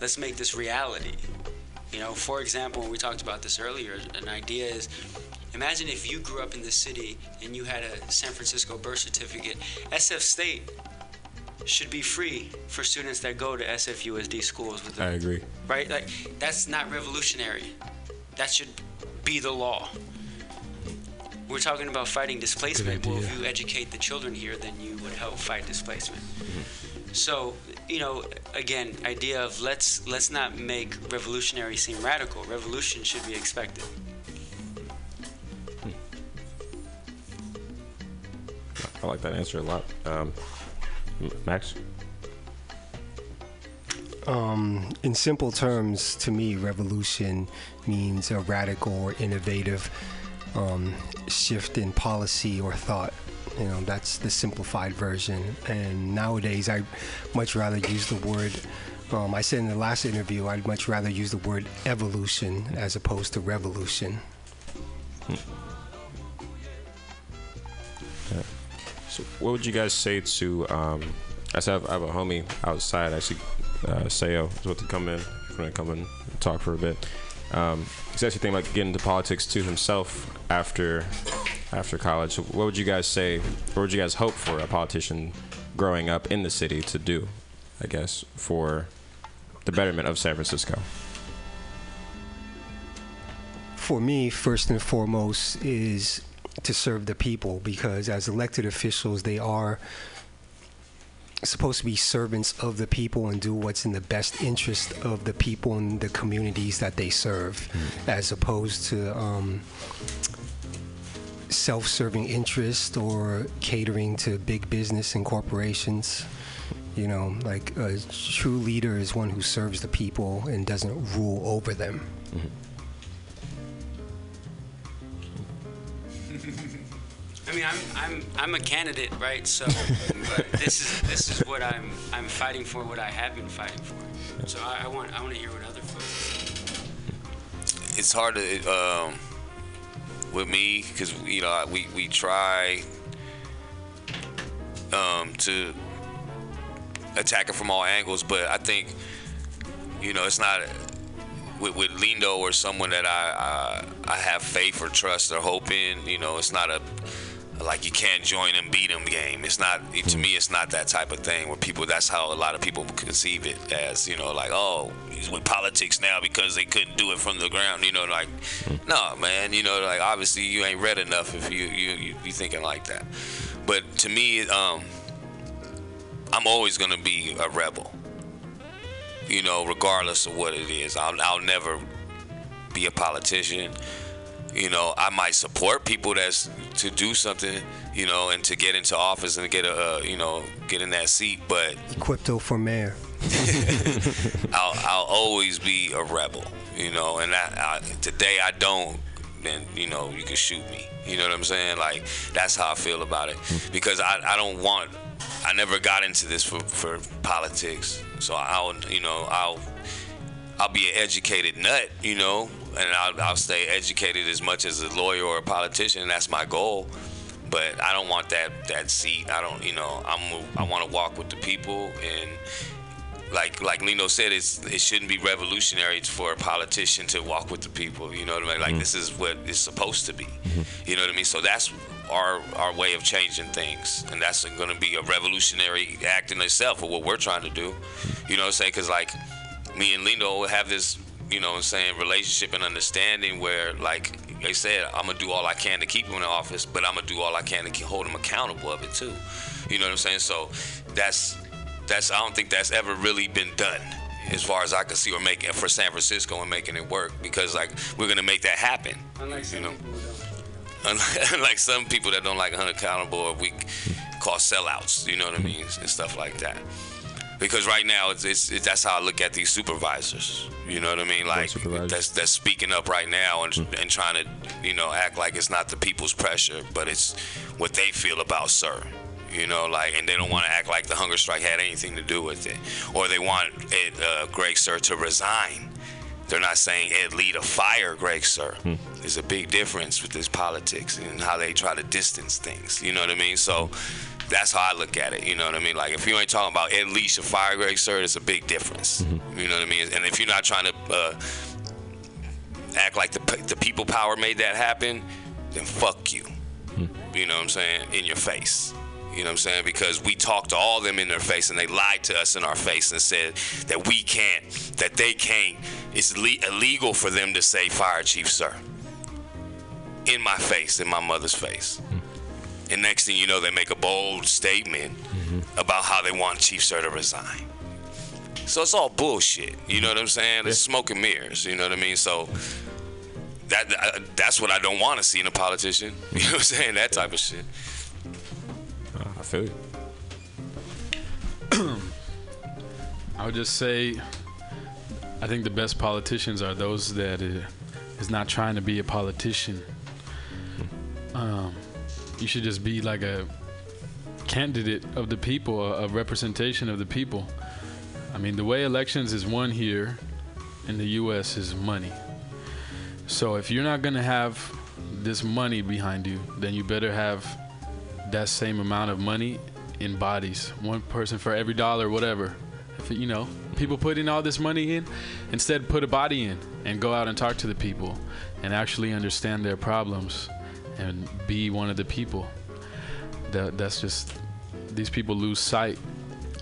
Let's make this reality. You know, for example, when we talked about this earlier. An idea is Imagine if you grew up in the city and you had a San Francisco birth certificate. SF State should be free for students that go to SFUSD schools with I agree. right? Like that's not revolutionary. That should be the law. We're talking about fighting displacement. Well, if you educate the children here, then you would help fight displacement. So, you know, again, idea of let's let's not make revolutionary seem radical. Revolution should be expected. I like that answer a lot. Um, Max? Um, in simple terms, to me, revolution means a radical or innovative um, shift in policy or thought. You know, that's the simplified version. And nowadays, I much rather use the word. Um, I said in the last interview, I'd much rather use the word evolution as opposed to revolution. So what would you guys say to? Um, I said I have, I have a homie outside. Actually, uh, Sayo is about to come in. He's gonna come and talk for a bit. Um, he's actually thinking about getting into politics too himself after after college. So what would you guys say? What would you guys hope for a politician growing up in the city to do? I guess for the betterment of San Francisco. for me, first and foremost, is to serve the people because as elected officials, they are supposed to be servants of the people and do what's in the best interest of the people and the communities that they serve, as opposed to um, self-serving interest or catering to big business and corporations. You know, like a true leader is one who serves the people and doesn't rule over them. I mean, I'm I'm I'm a candidate, right? So, but this is this is what I'm I'm fighting for. What I have been fighting for. So I, I want I want to hear what other folks. it's hard to um, with me because you know we we try um, to attack it from all angles, but I think you know it's not with, with Lindo or someone that I, I I have faith or trust or hope in. You know, it's not a like you can't join and beat them game. It's not to me. It's not that type of thing where people. That's how a lot of people conceive it as. You know, like oh, he's with politics now because they couldn't do it from the ground. You know, like no man. You know, like obviously you ain't read enough if you you you, you thinking like that. But to me, um, I'm always gonna be a rebel. You know, regardless of what it is, I'll I'll never be a politician. You know, I might support people that's to do something, you know, and to get into office and get a, uh, you know, get in that seat. But Equipto for mayor. I'll, I'll always be a rebel, you know. And I, I, today I don't, then you know you can shoot me. You know what I'm saying? Like that's how I feel about it because I, I don't want. I never got into this for, for politics, so I'll you know I'll I'll be an educated nut, you know, and I'll, I'll stay educated as much as a lawyer or a politician. And that's my goal. But I don't want that that seat. I don't, you know, I'm I want to walk with the people and like like Lindo said, it's it shouldn't be revolutionary for a politician to walk with the people. You know what I mean? Like mm-hmm. this is what it's supposed to be. Mm-hmm. You know what I mean? So that's our our way of changing things, and that's going to be a revolutionary act in itself of what we're trying to do. You know what I'm saying? Because like me and Lindo have this, you know what I'm saying, relationship and understanding where like they said, I'm gonna do all I can to keep him in the office, but I'm gonna do all I can to hold him accountable of it too. You know what I'm saying? So that's that's I don't think that's ever really been done as far as I can see or making for San Francisco and making it work because like we're gonna make that happen. Unlike some You know. people. Unlike some people that don't like unaccountable or we call sellouts, you know what I mean, and stuff like that. Because right now, it's, it's, it's that's how I look at these supervisors. You know what I mean? Like that's that's speaking up right now and and trying to you know act like it's not the people's pressure, but it's what they feel about Suhr. You know, like, and they don't want to act like the hunger strike had anything to do with it, or they want Ed, uh, Greg Suhr to resign. They're not saying Ed Lee to fire Greg Suhr. There's a big difference with this politics and how they try to distance things. You know what I mean? So that's how I look at it. You know what I mean? Like if you ain't talking about Ed Lee should fire Greg Suhr, it's a big difference. Mm-hmm. You know what I mean? And if you're not trying to uh, act like the the people power made that happen, then fuck you. Hmm. You know what I'm saying? In your face. You know what I'm saying? Because we talked to all of them in their face and they lied to us in our face and said that we can't, that they can't. It's le- illegal for them to say fire chief, Suhr. In my face, in my mother's face. Hmm. And next thing you know, they make a bold statement about how they want Chief Suhr to resign. So it's all bullshit. You know what I'm saying? It's smoke and mirrors. You know what I mean? So that uh, that's what I don't want to see in a politician. You know what I'm saying? That type of shit. I feel you. I would just say, I think the best politicians are those that uh, not trying to be a politician. Um, you should just be like a candidate of the people, a, representation of the people. I mean, the way elections is won here in the U.S. is money. So if you're not gonna have this money behind you, then you better have that same amount of money in bodies. One person for every dollar, whatever. If you know, people put in all this money in, instead put a body in and go out and talk to the people and actually understand their problems and be one of the people. That that's just these people lose sight.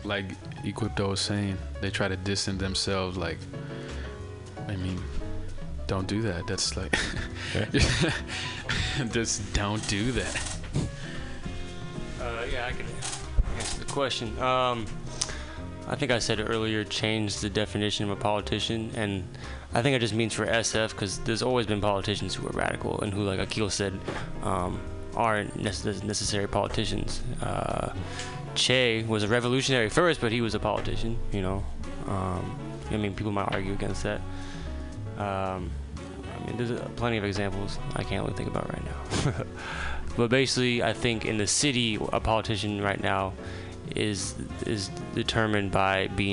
Like Equipto was saying, they try to distance themselves. Like, I mean, don't do that. That's like, just don't do that. Uh, yeah, I can answer the question. Um, I think I said earlier, change the definition of a politician, and I think it just means for SF because there's always been politicians who are radical and who, like Akil said, um, aren't necess- necessary politicians. Uh, che was a revolutionary first, but he was a politician. You know, um, I mean, people might argue against that. Um, I mean, there's plenty of examples I can't really think about right now. but basically, I think in the city, a politician right now is is determined by being